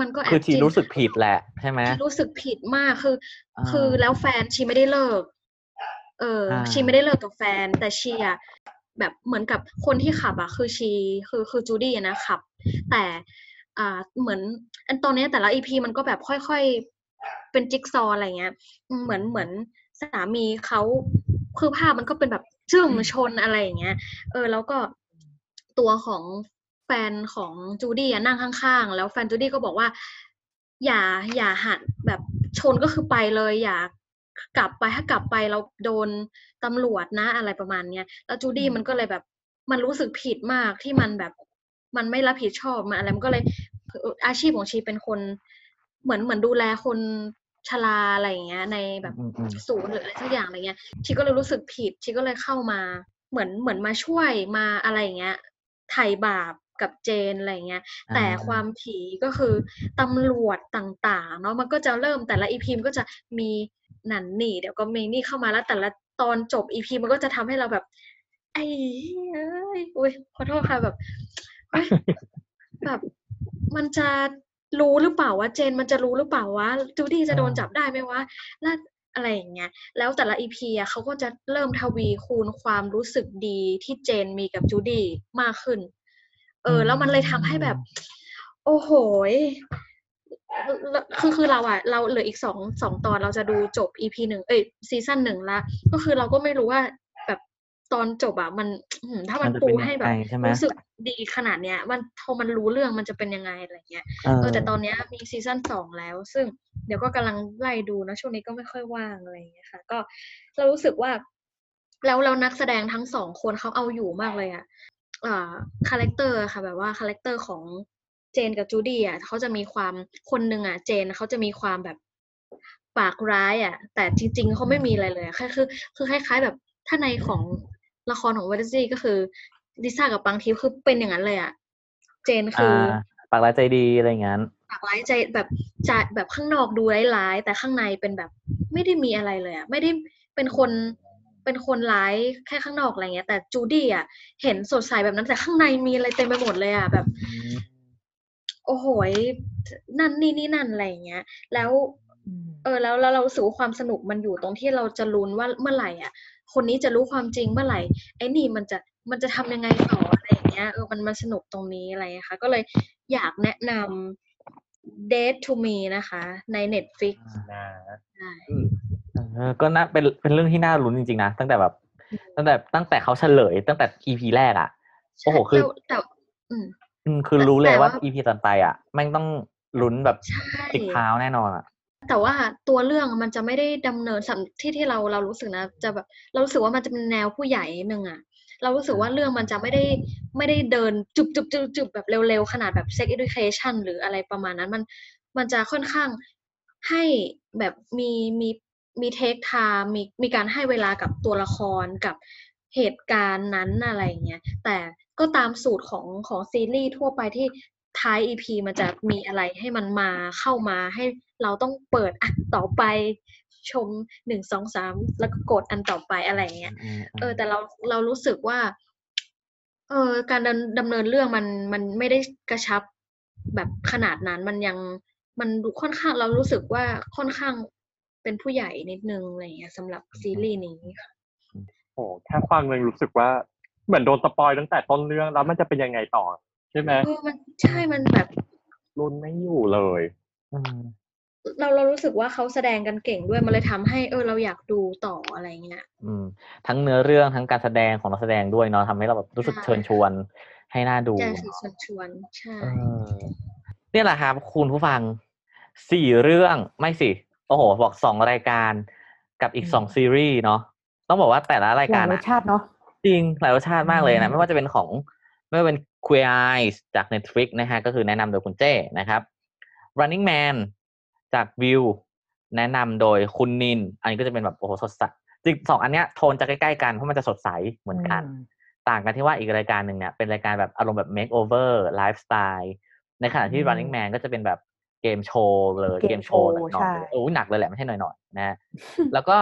Speaker 5: มันก็แอบ
Speaker 3: คือชี
Speaker 5: จิ้น
Speaker 3: รู้สึกผิดแหละใช่ไหม
Speaker 5: ชีรู้สึกผิดมากคือ
Speaker 3: อ่า
Speaker 5: คือแล้วแฟนชีไม่ได้เลิก เออ
Speaker 3: อ่า
Speaker 5: ชีไม่ได้เลิกกับแฟน แต่ชีอะแบบเหมือนกับคนที่ขับอะคือชีคือคือจูดี้อะนะขับ แต่อ่าเหมือนอันตอนเนี้ยแต่ละอีพีมันก็แบบค่อยๆ เป็นจิ๊กซอว์อะไรเงี้ยอืมเหมือนเหมือน สามีเขาคือภาพมันก็เป็นแบบจึ้งชนอะไรอย่างเงี้ย เออ แล้วก็ตัวของแฟนของจูดี้นั่งข้างๆ แล้วแฟนจูดี้ก็บอกว่า อย่าอย่าหันแบบชนก็คือไปเลย อย่ากลับไปถ้ากลับไปเราโดนตำรวจนะอะไรประมาณเนี้ยแล้วจูดี้มันก็เลยแบบ มันรู้สึกผิดมากที่มันแบบ มันไม่รับผิดชอบมันอะไรมันก็เลยอาชีพของชีเป็นคน เหมือนเหมือนดูแลคน ชราอะไรอย่างเงี้ย ในแบบ
Speaker 3: อืมอืม
Speaker 5: ศูนย์หรืออะไรสักอย่างอะไรเงี้ยชีก็เลยรู้สึกผิดชีก็เลยเข้ามาเหมือนเหมือนมาช่วยมาอะไรอย่างเงี้ยไถ่บาปกับเจนอะไรอย่างเงี้ย แต่
Speaker 3: อ่า
Speaker 5: ความผีก็คือตำรวจต่างๆเนาะมันก็จะเริ่มแต่ละอีพีมนก็จะมีนันนี่เดี๋ยวก็มีนี่เข้ามาแล้วแต่ละตอนจบอีพีมันก็จะทำให้เราแบบ ไอ้เอ้ยอุ้ยขอโทษค่ะแบบเฮ้ยแบบมันจะ รู้หรือเปล่าว่าเจนมันจะรู้หรือเปล่าว่าจูดี้จะโดนจับได้ไหมวะแล้วอะไรอย่างเงี้ย แล้วแต่ละอีพีอะเขาก็จะเริ่มทวีคูณความรู้สึกดีที่เจนมีกับจูดี้มากขึ้น เออ แล้วมันเลยทำให้แบบ โอ้โหยแล้วคือคือเราอะเราเหลืออีกสองสองตอนเราจะดูจบ EP หนึ่งเอ้ยซีซั่นหนึ่งละก็คือเราก็ไม่รู้ว่าแบบ ตอนจบอะมันอื้อหือถ้ามัน
Speaker 3: มันจะ
Speaker 5: ปู
Speaker 3: เป็นยัง
Speaker 5: ให้แบบ
Speaker 3: ไงใช่ไหม
Speaker 5: รู้สึกดีขนาดเนี้ย มันพอมันรู้เรื่องมันจะเป็นยังไงอะไรเงี้ย
Speaker 3: เออ
Speaker 5: เออแต่ตอนเนี้ยมีซีซั่นสองแล้ว ซึ่งเดี๋ยวก็กำลังไล่ดูนะช่วงนี้ก็ไม่ค่อยว่างอะไรอย่างเงี้ยค่ะ ก็เรารู้สึกว่า แล้วเรานักแสดงทั้งสองคนเขาเอาอยู่มากเลยอะอ่า character ค่ะ แบบว่า character ของเจนกับจูดี้อะเขาจะมีความคนหนึ่งอะ เจนเขาจะมีความแบบปากร้ายอะ แต่จริงๆเขาไม่มีอะไรเลยอะแค่คือคือคล้ายๆแบบถ้าในของ ละครของวาร์ซี่ก็คือลิซ่ากับปังทิพย์คือเป็นอย่างนั้นเลยอะเจนคือ
Speaker 3: อ่าปากร้ายใจดีอะไรอย่างนั้น
Speaker 5: ปากร้ายใจแบบใจแบบข้างนอกดูร้ายๆแต่ข้างในเป็นแบบไม่ได้มีอะไรเลยอะไม่ได้เป็นคนเป็นคนร้ายแค่ข้างนอกอะไรเงี้ย แต่จูดี้อะเห็นสดใสแบบนั้นแต่ข้างในมีอะไรเต็มไปหมดเลยอะแบบ โอ้โหยนั่นนี่นี่นั่นอะไรอย่างเงี้ย แล้ว เออ แล้วแล้วเรารู้สึกว่าความสนุกมันอยู่ตรงที่เราจะลุ้นว่าเมื่อไหร่อะ คนนี้จะรู้ความจริงเมื่อไหร่ไอ้นี่มันจะมันจะทำยังไงต่ออะไรอย่างเงี้ยเออมันมันสนุกตรงนี้อะไรอย่างเงี้ยค่ะก็เลยอยากแนะนำ Date to Me นะคะ ใน Netflix
Speaker 4: นะ
Speaker 5: ใช่
Speaker 3: เออก็น่าเป็นเป็นเรื่องที่น่าลุ้นจริงๆนะตั้งแต่แบบ ตั้งแต่ตั้งแต่เขาเฉลย ตั้งแต่ EP แรกอะโอ้โหคือ
Speaker 5: แต่แต่อืม
Speaker 3: อืมคือ
Speaker 5: แต่
Speaker 3: รู้เลย
Speaker 5: แต่
Speaker 3: ว่า
Speaker 5: ว่า
Speaker 3: EP ต่อไปอะแม่งต้องลุ้นแบบ
Speaker 5: ใช่
Speaker 3: ติดเท้าแน่นอนอะ
Speaker 5: แต่ว่าตัวเรื่องมันจะไม่ได้ดำเนินสำที่ที่เราเรารู้สึกนะ จะแบบเรารู้สึกว่ามันจะเป็นแนวผู้ใหญ่นิดนึงอะเรารู้สึกว่าเรื่องมันจะไม่ได้ไม่ได้เดินจุบจุบจุบจุบแบบเร็วๆ ขนาดแบบ sex education หรืออะไรประมาณนั้น มันมันจะค่อนข้างให้แบบมีมีมีเทคไทม์มีมีการให้เวลากับตัวละครกับเหตุการณ์นั้นอะไรอย่างเงี้ยแต่ก็ตามสูตรของของซีรีส์ทั่วไปที่ ท้าย EP มันจะมีอะไรให้มันมาเข้ามาให้เราต้องเปิดอะต่อไปชมหนึ่งสองสามแล้วก็กดอันต่อไปอะไรอย่างเงี้ย
Speaker 3: อืมอืม
Speaker 5: เออ แต่เราเรารู้สึกว่า เออการดำดำเนินเรื่องมันมันไม่ได้กระชับแบบขนาดนั้นมันยังมันดูค่อนข้างเรารู้สึกว่าค่อนข้างเป็นผู้ใหญ่นิดนึงอะไรอย่างเงี้ยสำหรับซีรีส์นี้ค่ะ
Speaker 4: โอ้แค่ฟังเลยรู้สึกว่าเหมือนโดนสปอยตั้งแต่ต้นเรื่องแล้วมันจะเป็นยังไงต่อ ใช่ไหม
Speaker 5: เออมันใช่มันแบบ
Speaker 4: รุนไม่อยู่เลย
Speaker 3: อืม
Speaker 5: เราเรารู้สึกว่าเขาแสดงกันเก่งด้วยมันเลยทำให้เออเราอยากดูต่ออะไรเงี้ย
Speaker 3: อืม ทั้งเนื้อเรื่องทั้งการแสดงของนักแสดงด้วยเนาะทำให้เราแบบรู้สึก
Speaker 5: ใช่
Speaker 3: เชิญชวนให้น่าดู
Speaker 5: แจ้งชวนชวนใช่
Speaker 3: เออเนี่ยแหละครับคุณผู้ฟังสี่เรื่องไม่สิโอ้โหบอกสองรายการกับอีก
Speaker 2: อืม
Speaker 3: สองซีรีส์เนาะต้องบอกว่าแต่ละราย
Speaker 2: ห
Speaker 3: กา
Speaker 2: ลารยร
Speaker 3: อะ
Speaker 2: สชาติเนาะ
Speaker 3: จริงหลายรสชาติมากเลย
Speaker 2: อื
Speaker 3: นะ
Speaker 2: ม
Speaker 3: ไม่ว่าจะเป็นของไม่ว่าเป็น Queer Eyes จาก Netflix นะฮะก็คือแนะนำโดยคุณเจ้นะครับ Running Man จาก View แนะนำโดยคุณนิน อันนี้ก็จะเป็นแบบโอ้โหสดใสจริงสองอันเนี้ยโทนจะใกล้ๆกันเพราะมันจะสดใสเหมือนกัน ต่างกันที่ว่าอีกรายการหนึ่งเนี่ยเป็นรายการแบบอารมณ์แบบ makeover lifestyle ในขณะที่
Speaker 2: อืม
Speaker 3: Running Man ก็จะเป็นแบบเกมโชว์เลย
Speaker 2: เกม
Speaker 3: เกมโชว์
Speaker 2: โชว์
Speaker 3: หน่อย
Speaker 2: ใช่
Speaker 3: ๆโอ้ยหนักเลยแหละไม่ใช่หน่อยๆนะแล้วก็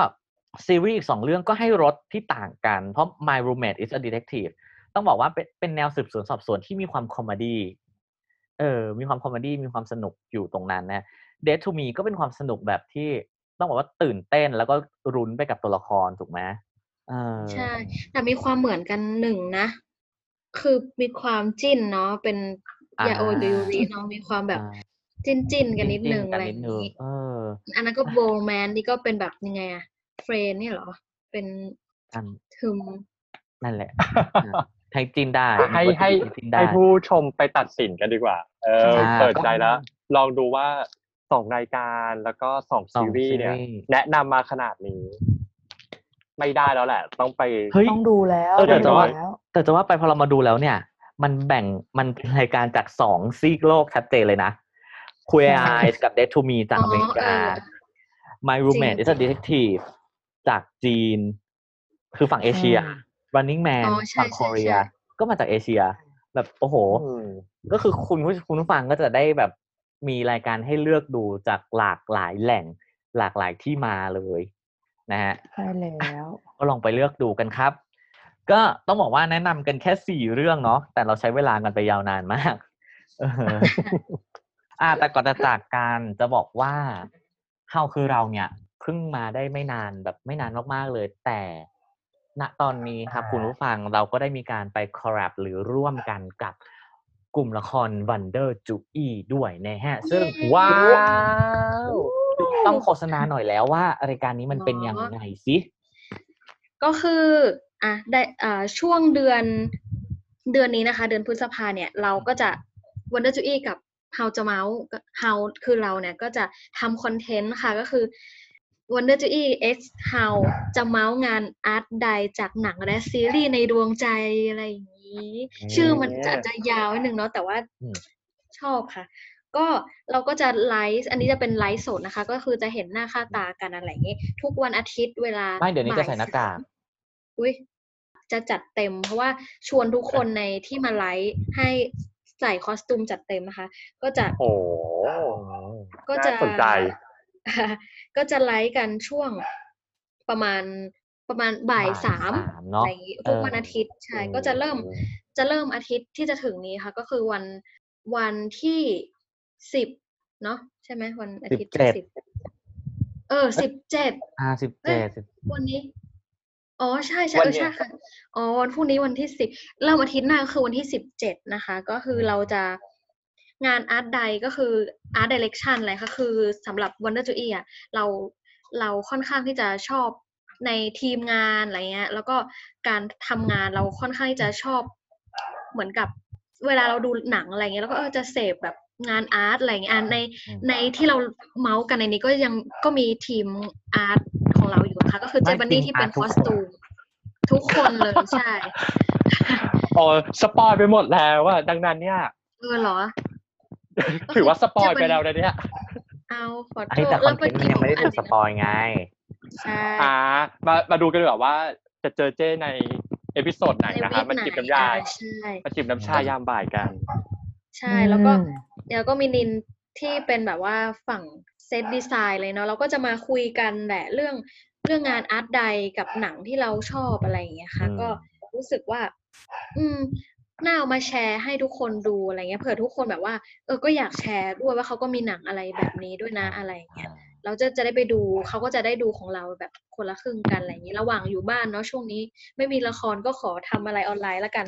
Speaker 3: ซีรีส์อีกสองเรื่องก็ให้รสที่ต่างกัน เพราะ My Roommate is a Detective ต้องบอกว่าเป็นเป็นแนวสืบสวนสอบสวนที่มีความ comedy เออ มีความ comedy มีความสนุกอยู่ตรงนั้นนะ Dead to Me ก็เป็นความสนุกแบบที่ต้องบอกว่าตื่นเต้นแล้วก็รุนไปกับตัวละครถูกไหมเออ
Speaker 5: ใช่ แต่มีความเหมือนกันหนึ่งนะ คือมีความจิ้นเนาะเป็นยาโอกับยูริเนาะมีความแบบ
Speaker 3: อ่า
Speaker 5: จิ้นจิ้นๆกันนิดนึง
Speaker 3: จิ้
Speaker 5: อะไร
Speaker 3: กั
Speaker 5: อย่าง
Speaker 3: นิดนึง
Speaker 5: นี้
Speaker 3: เออ
Speaker 5: อันนั้นก็โบแมนนี่ก็เป็นแบบยังไงอะเฟรนเนี่ยเหรอ เป็น
Speaker 3: อัน
Speaker 5: ทึม
Speaker 3: นั่นแหละ อะให้จินได้
Speaker 4: ให้ให้
Speaker 3: จินได้
Speaker 4: ให้ผู้ชมไปตัดสินกันดีกว่า เออ
Speaker 3: อ่า
Speaker 4: เปิดใจแล้ว ลองดูว่าสองรายการแล้วก็สอง
Speaker 3: สอง
Speaker 4: ซีรีส์เนี่ย
Speaker 3: ซีรีส์
Speaker 4: แนะนำมาขนาดนี้ ไม่ได้แล้วแหละ ต้องไป
Speaker 3: เฮ้ย
Speaker 2: ต้องดูแล้ว
Speaker 3: เออแต่
Speaker 2: ต้อง
Speaker 3: จะ
Speaker 2: ดู
Speaker 3: ว่า
Speaker 2: แล้ว
Speaker 3: แต่จะว่าไปพอเรามาดูแล้วเนี่ย มันแบ่งมันเป็นรายการจากสองซีกโลกชัดเจนเลยนะ Queer
Speaker 2: ใช่
Speaker 3: Eyes กับ Dead to Me จาก
Speaker 5: อ๋อ
Speaker 3: อเมริกา
Speaker 5: เออ
Speaker 3: My Roommate
Speaker 5: จริง
Speaker 3: is a Detective จากจีน คือฝั่งเอเชีย
Speaker 2: อืม
Speaker 3: Running Man
Speaker 5: อ๋อใช่
Speaker 3: ฝั่ง
Speaker 5: ใช่
Speaker 3: คอเรีย
Speaker 5: ใช่
Speaker 3: ก็มาจากเอเชีย แบบโอ้โห
Speaker 4: อืม
Speaker 3: ก็คือคุณผู้คุณผู้ฟังก็จะได้แบบมีรายการให้เลือกดูจากหลากหลายแหล่งหลากหลายที่มาเลยนะฮะ
Speaker 2: ใช่แล้ว
Speaker 3: ก็ลองไปเลือกดูกันครับ ก็ต้องบอกว่าแนะนำกันแค่สี่เรื่องเนาะแต่เราใช้เวลากันไปยาวนานมากเอออ่าแต่ก่อนจะจากกันจะบอกว่าเฮาคือเราเนี่ยเพิ่งมาได้ไม่นานแบบไม่นานมากๆเลย แต่ ณตอนนี้ครับคุณผู้ฟังเราก็ได้มีการไปคอร์รัปหรือร่วมกันกับกลุ่มละคร Wonder j u i ด้วยนะฮะ ซึ่ง
Speaker 4: ว้าว
Speaker 3: ต้องโฆษณาหน่อยแล้วว่า รายการนี้มันเป็นยังไงสิ
Speaker 5: ก็คืออะได้อ่าช่วงเดือนเดือนนี้นะคะ เดือนพฤษภาเนี่ย เราก็จะ Wonder j u i กับ How จะเมาส์ How คือเราเนี่ยก็จะทำคอนเทนต์ค่ะก็คือ Wonder j u i X How จะเมาส์งานอาร์ตใดจากหนังและซีรีส์ในดวงใจอะไรอย่างนี้ ชื่อมันจะจะยาวนิดนึงเนาะแต่ว่า
Speaker 3: อืม
Speaker 5: ชอบค่ะ ก็เราก็จะไลฟ์อันนี้จะเป็นไลฟ์สดนะคะ ก็คือจะเห็นหน้าค่าตากันอะไรอย่างนี้ ทุกวันอาทิตย์เวลา
Speaker 3: ไม่เดี๋ยวนี้จะใส่หน้ากาก
Speaker 5: อุ้ยจะจัดเต็ม เพราะว่าชวนทุกคนในที่มาไลฟ์ให้ใส่คอสตูมจัดเต็มนะคะ ก็จะ
Speaker 4: โอ้โห
Speaker 5: ก็จะ
Speaker 4: น่าสนใจ
Speaker 5: ก็จะไลฟ์กันช่วงประมาณประมาณบ่าย
Speaker 3: บ่าย
Speaker 5: สาม
Speaker 3: สามเนอะ
Speaker 5: อะไรอย่างงี้ทุกวัน
Speaker 3: เอออ
Speaker 5: อาทิตย์ใช่ก็จะเริ่มจะเริ่มอาทิตย์ที่จะถึงนี้ค่ะ ก็คือวันวันที่สิบเนาะใช่ไหมวันอาทิตย์ที่
Speaker 3: 17
Speaker 5: สิบเออสิบเจ็ด
Speaker 3: อ่าสิบ
Speaker 5: เอ้
Speaker 3: เจ็
Speaker 5: ย
Speaker 3: ด
Speaker 5: วันนี้ อ๋อใช่ใช่
Speaker 4: วั
Speaker 5: เอนอ
Speaker 4: เนี้ย
Speaker 5: ใช่ค่ะอ๋อวันพรุ่งนี้วันที่สิบเริ่มอาทิตย์หน้าก็คือวันที่สิบเจ็ดนะคะ ก็คือเราจะ งานอาร์ตใดก็คืออาร์ตดิเรกชันอะไรก็คือสำหรับ Wonder j o y อะเราเราค่อนข้างที่จะชอบในทีมงานอะไรเงี้ย แล้วก็การทำงานเราค่อนข้างที่จะชอบเหมือนกับเวลาเราดูหนังอะไรเงี้ยแล้วก็เออจะเสพแบบงานอาร์ตอะไรเงี้ยอะในในที่เราเมาส์กันในนี้ก็ยังก็มีทีมอาร์ตของเราอยู่นะคะก็คือเจ
Speaker 3: ไม่
Speaker 5: บันนี่
Speaker 3: ทีม
Speaker 5: ที่เป็น
Speaker 3: อาร์ตทุ
Speaker 5: ค
Speaker 3: ก
Speaker 5: อส
Speaker 3: คน
Speaker 5: ตูมทุกคนเลยใช่
Speaker 4: อ๋อสปอยไปหมดแล้วอะดังนั้นเนี่ย
Speaker 5: เออเหรอ
Speaker 4: ถือว่าสปอยไปแล้วนะเนี่ย
Speaker 5: เอาขอ
Speaker 3: อัน
Speaker 5: โท
Speaker 3: นี้
Speaker 5: ษ
Speaker 3: แต่คอนเทนต์มันยังไม่ได้ถูกสปอยไง
Speaker 5: ใช่
Speaker 4: อ่ามามาดูกันดีกว่าว่าจะเจอเจ้ในเอพิโซดไหน
Speaker 5: ใน
Speaker 4: นะคะ
Speaker 5: วีค
Speaker 4: มัน
Speaker 5: ไหน
Speaker 4: จิบน้ำยา
Speaker 5: อะใช่
Speaker 4: มาจิบน้ำชายามบ่ายกัน
Speaker 5: ใช่แล้วก็
Speaker 2: อืม
Speaker 5: แล้วก็มีนินที่เป็นแบบว่าฝั่งเซตดีไซน์เลยเนาะเราก็จะมาคุยกันแหละเรื่องเรื่องงานอาร์ตใดกับหนังที่เราชอบอะไรอย่างเงี้ยค่ะ
Speaker 3: อืม
Speaker 5: ก็รู้สึกว่า อืม น่าเอามาแชร์ให้ทุกคนดูอะไรเงี้ยเผื่อทุกคนแบบว่า เออก็อยากแชร์ด้วยว่าเขาก็มีหนังอะไรแบบนี้ด้วยนะอะไรอย่างเงี้ยเราจะจะได้ไปดูเขาก็จะได้ดูของเราแบบคนละครึ่งกันอะไรอย่างนี้ระหว่างอยู่บ้านเนาะช่วงนี้ ไม่มีละครก็ขอทำอะไรออนไลน์ละกัน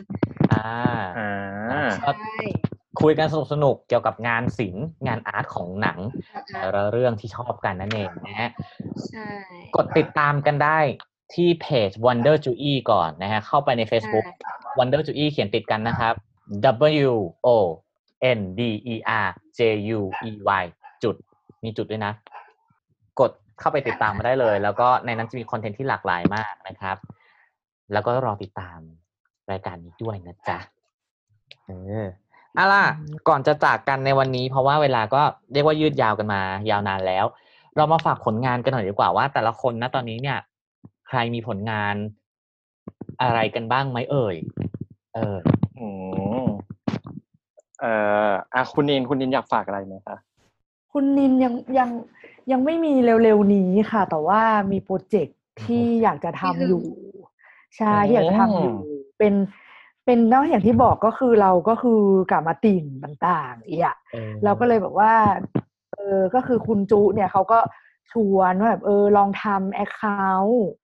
Speaker 3: อ่า
Speaker 4: อ่า
Speaker 3: ก็
Speaker 5: ใช่
Speaker 3: คุยกันสนุกสนุกๆเกี่ยวกับงานศิลป์งานอาร์ตของหนัง
Speaker 5: นะคะ
Speaker 3: แต่ละเรื่องที่ชอบกันนั่นเองนะฮะ
Speaker 5: ใช่
Speaker 3: กดติดตามกันได้ที่เพจ Wonder j u i ก่อนนะฮะเข้าไปใน Facebook Wonder j u i เขียนติดกันนะครับ W O N D E R J U E Y จุดมีจุดด้วยนะ กดเข้าไปติดตามมาได้เลย แล้วก็ในนั้นจะมีคอนเทนต์ที่หลากหลายมากนะครับ แล้วก็รอติดตามรายการนี้ด้วยนะจ๊ะเอออาล่ะ ก่อนจะจากกันในวันนี้ เพราะว่าเวลาก็เรียกว่ายืดยาวกันมา ยาวนานแล้ว เรามาฝากผลงานกันหน่อยดีกว่าว่า แต่ละคนนะตอนนี้เนี่ย ใครมีผลงาน อะไรกันบ้างไหมเอ่ย เออ
Speaker 4: อืมเอ่ออะคุณนินคุณนินอยากฝากอะไรไหมคะ
Speaker 2: คุณนินยังยังยังไม่มีเร็วๆนี้ค่ะ แต่ว่ามีโปรเจกต์ที่อยากจะทำอยู่ใช่ที่อยากจะทำอยู่เป็นเป็นเนอกอย่างที่บอกก็คือเราก็คือกลับมาติ่งต่างๆอีกอะ
Speaker 3: เออ
Speaker 2: เราก็เลยแบบว่าเออก็คือคุณจุเนี่ยเขาก็ชวนว่าแบบเออลองทำแอคเคาท์
Speaker 3: อ่า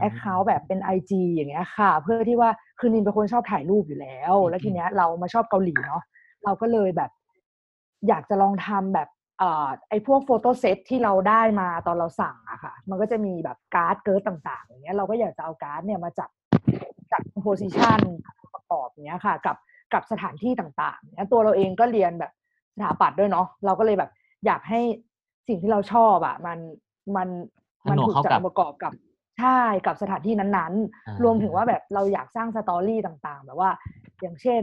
Speaker 2: แอคเคาท์แบบเป็นไอจอย่างเงี้ยค่ะ เพื่อที่ว่าคือนินเป็นคนชอบถ่ายรูปอยู่แล้ว แล้วทีเนี้ยเรามาชอบเกาหลีเนาะเราก็เลยแบบ อยากจะลองทำแบบเอ่อไอพวกโฟโต้เซตที่เราได้มาตอนเราสั่งอะค่ะ มันก็จะมีแบบการ์ดเกิร์ตต่าง ๆ อย่างเงี้ยเราก็อยากจะเอาการ์ดเนี่ยมาจัดจัด position ประกอบเนี้ยค่ะ กับกับสถานที่ต่างๆเนี้ยตัวเราเองก็เรียนแบบสถาปัตย์ด้วยเนาะเราก็เลยแบบอยากให้สิ่งที่เราชอบอะมันมันมัน
Speaker 3: ผนวก
Speaker 2: ถูก
Speaker 3: เข้า
Speaker 2: จัด
Speaker 3: กับ
Speaker 2: องค์ประกอบกับ ใช่กับสถานที่นั้น
Speaker 3: อ่า
Speaker 2: ๆรวมถึงว่าแบบเราอยากสร้าง story ต่างๆ แบบว่า อย่างเช่น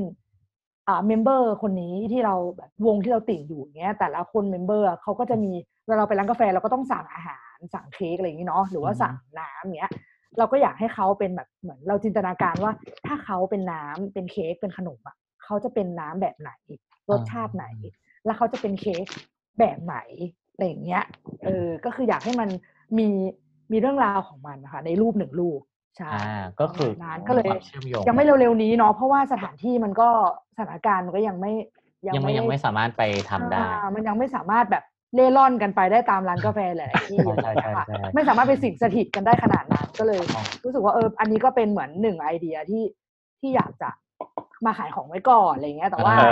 Speaker 2: อ่า member คนนี้ที่เราแบบวงที่เราติ่งอยู่เงี้ยแต่ละคน member เขาก็จะมีเวลาเราไปร้านกาแฟเราก็ต้องสั่งอาหารสั่งเค้กอะไรอย่างนี้เนาะหรือว่า
Speaker 3: อือฮึ
Speaker 2: สั่งน้ำเงี้ย เราก็อยากให้เขาเป็นแบบเหมือนเราจินตนาการว่า ถ้าเขาเป็นน้ำเป็นเค้กเป็นขนมอะเขาจะเป็นน้ำแบบไหนรสชาติไหน แล้วเขาจะเป็นเค้กแบบไหนอะไรอย่างเงี้ยเออก็คืออยากให้มันมี มีเรื่องราวของมันนะคะในรูปหนึ่งรูปใช่
Speaker 3: อ่าก็คือ
Speaker 2: ประมาณนั้นก็เลย
Speaker 3: ความเชื่อมโยง
Speaker 2: ยังไม่เร็วๆนี้เนาะเพราะว่าสถานที่มันก็สถานการณ์มันก็ยังไม่
Speaker 3: ยังไม่ยังไม่สามารถไปทำได้
Speaker 2: อ่ามันยังไม่สามารถแบบเล่ร่อนกันไปได้ตามร้านกาแฟหลายๆที่
Speaker 3: ใช่ใช่ใช่
Speaker 2: ค่ะ
Speaker 3: ใช่
Speaker 2: ไม่สามารถไปสิงสถิตกันได้ขนาดนั้นก็เลย
Speaker 3: อ๋อ
Speaker 2: รู้สึกว่าเอออันนี้ก็เป็นเหมือนหนึ่งไอเดียที่ที่อยากจะ มาขายของไว้ก่อนอะไรเงี้ย แต่ว่า
Speaker 4: เอ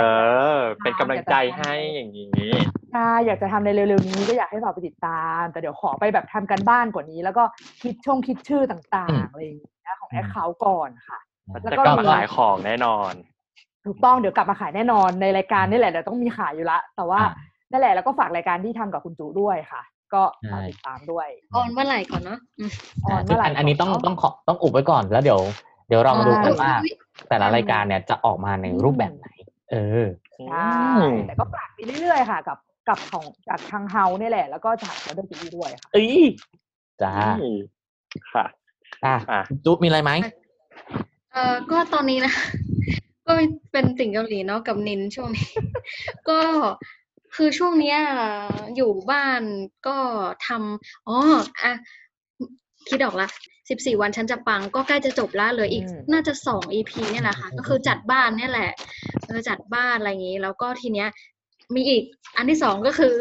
Speaker 4: อ เป็นกำลังใจให้อย่างนี้
Speaker 2: ใช่อยากจะทำในเร็วๆนี้ก็อยากให้ฝากไปติดตาม แต่เดี๋ยวขอไปแบบทำกันบ้านกว่านี้ แล้วก็คิดช่องคิดชื่อต่างๆอะไรอย่างเงี้ยของแอคเคาท์ก่อนค่ะ แล้ว
Speaker 4: จะ
Speaker 2: ก็
Speaker 4: กลับมา
Speaker 2: มี
Speaker 4: ขายของแน่นอน
Speaker 2: ถูกต้องเดี๋ยวกลับมาขายแน่นอนในรายการนี่แหละเดี๋ยวต้องมีขายอยู่ละ แต่ว่า
Speaker 3: อ่า
Speaker 2: นั่นแหละแล้วก็ฝากรายการที่ทำกับคุณจูด้วยค่ะก็
Speaker 3: ใช่
Speaker 2: ฝากติดตามด้วย
Speaker 5: ออนเมื่อไหร่ก่อนเนาะอืม
Speaker 2: ออน
Speaker 3: อ่า
Speaker 2: เมื่อไหร่
Speaker 3: อันอันนี้ต้อง
Speaker 2: ก่เะ
Speaker 3: ต้องขอต้องอุบไว้ก่อนแล้วเดี๋ยว เดี๋ยวเรามาดูกัน
Speaker 2: ใช่
Speaker 3: ว่า
Speaker 5: อุ๊ย
Speaker 3: แต่ละรายการเนี่ยจะออกมาในรูปแบบไหน เออ
Speaker 2: ใช่แต่ก็ฝากไปเรื่อยๆค่ะ กับกับของจากทางเฮาเนี่ยแหละ แล้วก็จากวอเตอร์จีด้วยค่ะ
Speaker 3: เอ้ยจ้า
Speaker 4: อืมค่ะ
Speaker 3: อะ
Speaker 4: อะ
Speaker 3: จุ๊บมีอะไรไหม
Speaker 5: เออก็ตอนนี้นะ ก็เป็นติ่งเกาหลีเนาะกับนินช่วงนี้ ก็คือช่วงเนี้ยอยู่บ้านก็ทำอ๋ออะคิดออกละ สิบสี่วันฉันจะปังก็ใกล้จะจบละเหลืออีก
Speaker 2: อืม
Speaker 5: น่าจะสองอีพีเนี่ยแหละค่ะ ก็คือจัดบ้านเนี่ยแหละเออจัดบ้านอะไรอย่างงี้ แล้วก็ทีเนี้ยมีอีกอันที่สองก็คือ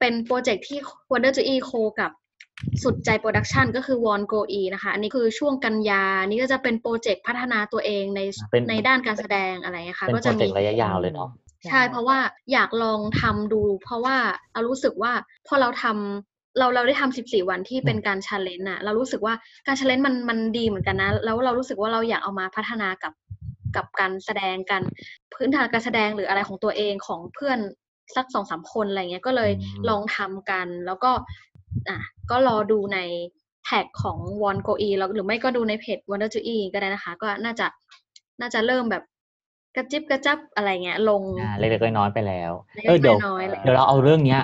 Speaker 5: เป็นโปรเจกต์ที่ Wonder j o e โคกับสุดใจโปรดักชันก็คือ Won Go E นะคะ อันนี้คือช่วงกันยา นี่ก็จะเป็นโปรเจกต์พัฒนาตัวเองใน
Speaker 3: เป็น
Speaker 5: ในด้านการแสดงอะไรอย่างเงี้ยค่ะ
Speaker 3: เป็น
Speaker 5: ก็
Speaker 3: โปร
Speaker 5: จะ
Speaker 3: เจ
Speaker 5: มี
Speaker 3: กต์ระยะยาวเลยเนาะ
Speaker 5: ใช่เพราะว่าอยากลองทำดู เพราะว่าเรารู้สึกว่าพอเราทำ เราเราได้ทำสิบสี่วันที่เป็นการ challenge อะเรารู้สึกว่าการ challenge มันมันดีเหมือนกันนะ แล้วเรารู้สึกว่าเราอยากเอามาพัฒนากับกับการแสดงกันพื้นฐานการแสดงหรืออะไรของตัวเองของเพื่อนสักสองสามคนอะไรเงี้ยก็เลย
Speaker 3: อืม
Speaker 5: ลองทำกัน แล้วก็อะก็รอดูใน tag ของ w o n g o e แล้วหรือไม่ก็ดูในเพจ Wonder Joe ก็ได้นะคะ ก็น่าจะน่าจะเริ่มแบบกระจิบกระจับอะไรเงี้ย ลง
Speaker 3: อ่าเล็กๆน้อยๆไปแล้ว
Speaker 5: เล็กๆ
Speaker 3: เออเดี๋ยว
Speaker 5: น้อยๆเลย
Speaker 3: เดี๋ยวเราเอาเรื่องเนี้ย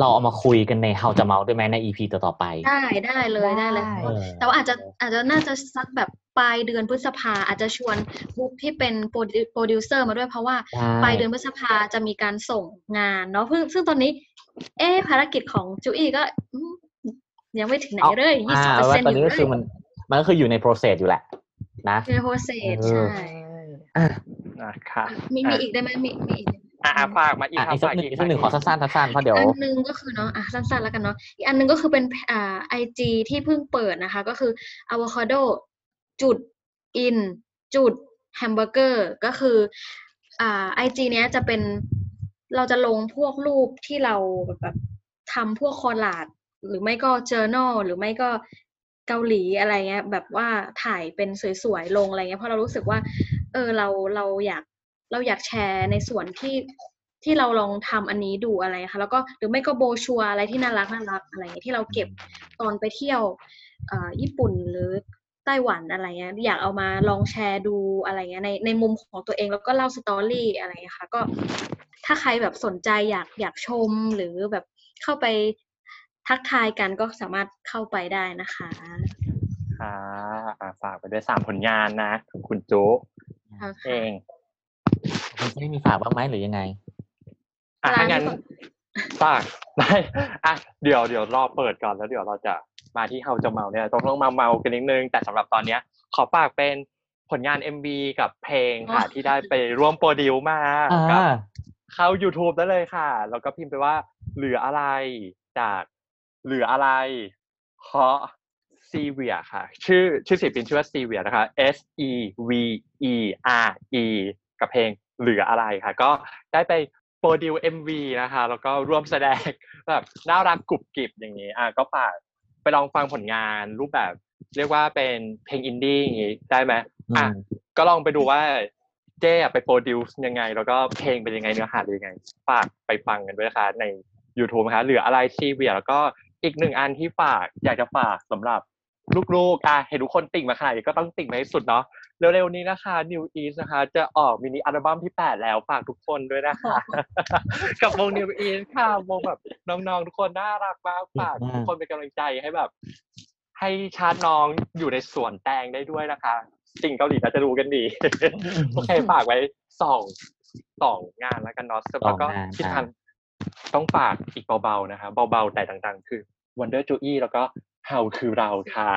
Speaker 3: เราเอามาคุยกันใน How จะเมาด้วยไหมใน EP ต่อๆไป
Speaker 5: ได้ได้เลยได้เลย
Speaker 2: ได้
Speaker 3: เออ
Speaker 5: แต่ว่าอาจจะอาจจะน่าจะสักแบบปลายเดือนพฤษภาอาจจะชวนบุ๊กที่เป็นโปรดิวโปรดิวเซอร์มาด้วยเพราะว่า
Speaker 3: ใช่
Speaker 5: ปลายเดือนพฤษภาจะมีการส่งงานเนาะซึ่งซึ่งตอนนี้ เอ๊ะภารกิจของจูอี้ก็อืมยังไม่ถึงไหนเลยยี่
Speaker 3: อ่า
Speaker 5: สิบเปอร์
Speaker 3: ว่า
Speaker 5: เซ็นต์
Speaker 3: ตอ
Speaker 5: อน
Speaker 3: นี้
Speaker 5: ยู่
Speaker 3: ก็
Speaker 5: เล
Speaker 3: คือยมันมันก็คืออยู่ใน process อยู่แหละ นะ
Speaker 5: ใน process เอ
Speaker 3: อ
Speaker 5: ใช่
Speaker 3: อะ
Speaker 4: นะคะ
Speaker 5: มีมีอีกได้ไหมมีมีอีก
Speaker 4: อะอะฝากมาอีก
Speaker 3: อะ
Speaker 4: ครับ
Speaker 3: อีกสัก
Speaker 4: ฝาก
Speaker 3: หนึ่ง
Speaker 4: อี
Speaker 3: อี
Speaker 4: ก
Speaker 3: กสักหนึ่งขอสั้นๆสั้นๆเพราะเดี๋ยว
Speaker 5: อันหนึ่งก็คือเนาะอะสั้นๆแล้วกันเนาะอีกอันหนึ่งก็คือเป็นอ่า IG ที่เพิ่งเปิดนะคะ ก็คือ avocado จุด in จุดแฮมเบอร์เกอร์ก็คืออ่า IG เนี้ยจะเป็นเราจะลงพวกรูปที่เราแบบแบบทำพวกคอลาดหรือไม่ก็ journal หรือไม่ก็เกาหลีอะไรเงี้ยแบบว่าถ่ายเป็นสวยๆลงอะไรเงี้ยเพราะเรารู้สึกว่า เออเราเราอยาก เราอยากแชร์ในส่วนที่ที่เราลองทำอันนี้ดูอะไรค่ะแล้วก็หรือไม่ก็โบรชัวร์อะไรที่น่ารักน่ารักอะไรเงี้ยที่เราเก็บตอนไปเที่ยวเอ่อญี่ปุ่นหรือไต้หวันอะไรเงี้ยอยากเอามาลองแชร์ดูอะไรเงี้ยในในมุมของตัวเองแล้วก็เล่าสตอรี่อะไรเงี้ยค่ะก็ถ้าใครแบบสนใจอยากอยากชมหรือแบบเข้าไปทักทายกันก็สามารถเข้าไปได้นะคะ
Speaker 4: ค่ะอะฝากไปด้วยสามผลงานนะของคุณโจ๊ก
Speaker 5: ค่ะ
Speaker 4: เอง
Speaker 3: คุณจะมีฝากบ้างไหมหรือยังไง
Speaker 4: อะ
Speaker 5: ร้าน
Speaker 4: ถ้างั้น
Speaker 5: ก่อน
Speaker 4: ฝากได้อะเดี๋ยวเดี๋ยวรอเปิดก่อนแล้วเดี๋ยวเราจะมาที่เฮาจะเมาเนี่ยต้องต้องมาเมากันนิดนึง แต่สำหรับตอนเนี้ย ขอฝากเป็นผลงาน MV กับเพลงค่ะ ที่ได้ไปร่วมโปรดิวมา
Speaker 3: อ่า
Speaker 4: กับเข้า YouTube ได้เลยค่ะ แล้วก็พิมพ์ไปว่า เหลืออะไรจากเหลืออะไรเพราะซีเวียค่ะ ชื่อชื่อศิลปินชื่อว่าซีเวียนะคะ S E V E R E กับเพลง เหลืออะไรค่ะ ก็ได้ไปโปรดิว MV นะคะ แล้วก็ร่วมแสดงแบบน่ารักกรุบกริบอย่างนี้อะก็ฝากไปลองฟังผลงานรูปแบบ เรียกว่าเป็นเพลงอินดี้อย่างนี้ได้ไหมอะ
Speaker 3: อืม
Speaker 4: ก็ลองไปดูว่าเจ๊อะไปโปรดิวซ์ยังไง แล้วก็เพลงเป็นยังไงเนื้อหาเป็นยังไง ฝากไปฟังกันด้วยนะคะใน YouTube นะคะเหลืออะไรชีเวียแล้วก็อีกหนึ่งอันที่ฝากอยากจะฝากสำหรับลูกๆอะเห็นทุกคนติ่งมาขนาดนี้ก็ต้องติ่งมาให้สุดเนาะ เร็วๆนี้นะคะ New East นะคะ จะออกมินิอัลบั้มที่ 8 แล้วฝากทุกคนด้วยนะคะ กับวง New East ค่ะวงแบบน้องๆ ทุกคนน่ารักมากฝาก
Speaker 3: มาก
Speaker 4: ทุกคนเป็นกำลังใจให้แบบ ให้ชาติน้องอยู่ในสวนแตงได้ด้วยนะคะสิ่งเกาหลีน่าจะรู้กันดีโอเคฝากไว้สองสองงานแล้วกันเนาะแล้วก็
Speaker 3: สองงาน
Speaker 4: ที่
Speaker 3: อ่า
Speaker 4: ทางต้องฝากอีกเบาๆนะคะเบาๆแต่ดังๆ คือ Wonder Joey แล้วก็ How คือเราค่ะ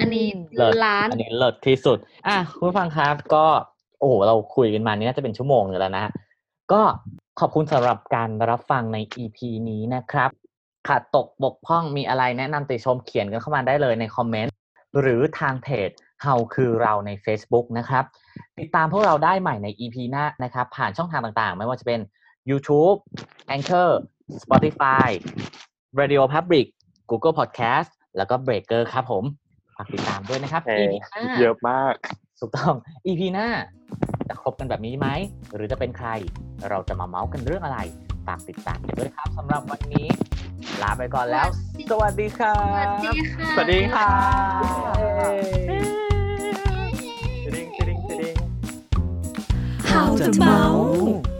Speaker 5: อันนี้
Speaker 3: เลิศ
Speaker 5: ร้าน
Speaker 3: อันนี้เลิศที่สุด อะคุณผู้ฟังครับก็โอ้โหเราคุยกันมานี่น่าจะเป็นชั่วโมงหนึงแล้วนะ ก็ขอบคุณสำหรับการรับฟังใน EP นี้นะครับขาดตกบกพร่องมีอะไรแนะนำติชมเขียนกันเข้ามาได้เลยในคอมเมนต์หรือทางเพจเฮาคือเราใน Facebook นะครับ ติดตามพวกเราได้ใหม่ใน EP หน้านะครับ ผ่านช่องทางต่างๆ ไม่ว่าจะเป็น YouTube Anchor Spotify Radio Public Google Podcast แล้วก็ Breaker ครับผม ฝากติดตามด้วยนะครับ
Speaker 4: เอ่อ
Speaker 3: EP หน้า
Speaker 4: เยอะมาก
Speaker 3: ถูกต้อง EP หน้าจะครบกันแบบนี้ไหม หรือจะเป็นใคร เราจะมาเมาส์กันเรื่องอะไร ฝากติดตามกันด้วยครับสำหรับวันนี้ ลาไปก่อนแล้ว สวัสดีครั
Speaker 5: สวัส
Speaker 3: บ
Speaker 5: ดีค่ะ
Speaker 4: สวัสดีค่ะ
Speaker 3: เย้
Speaker 4: ติดิงติดิงติดิง
Speaker 1: How to เมาส์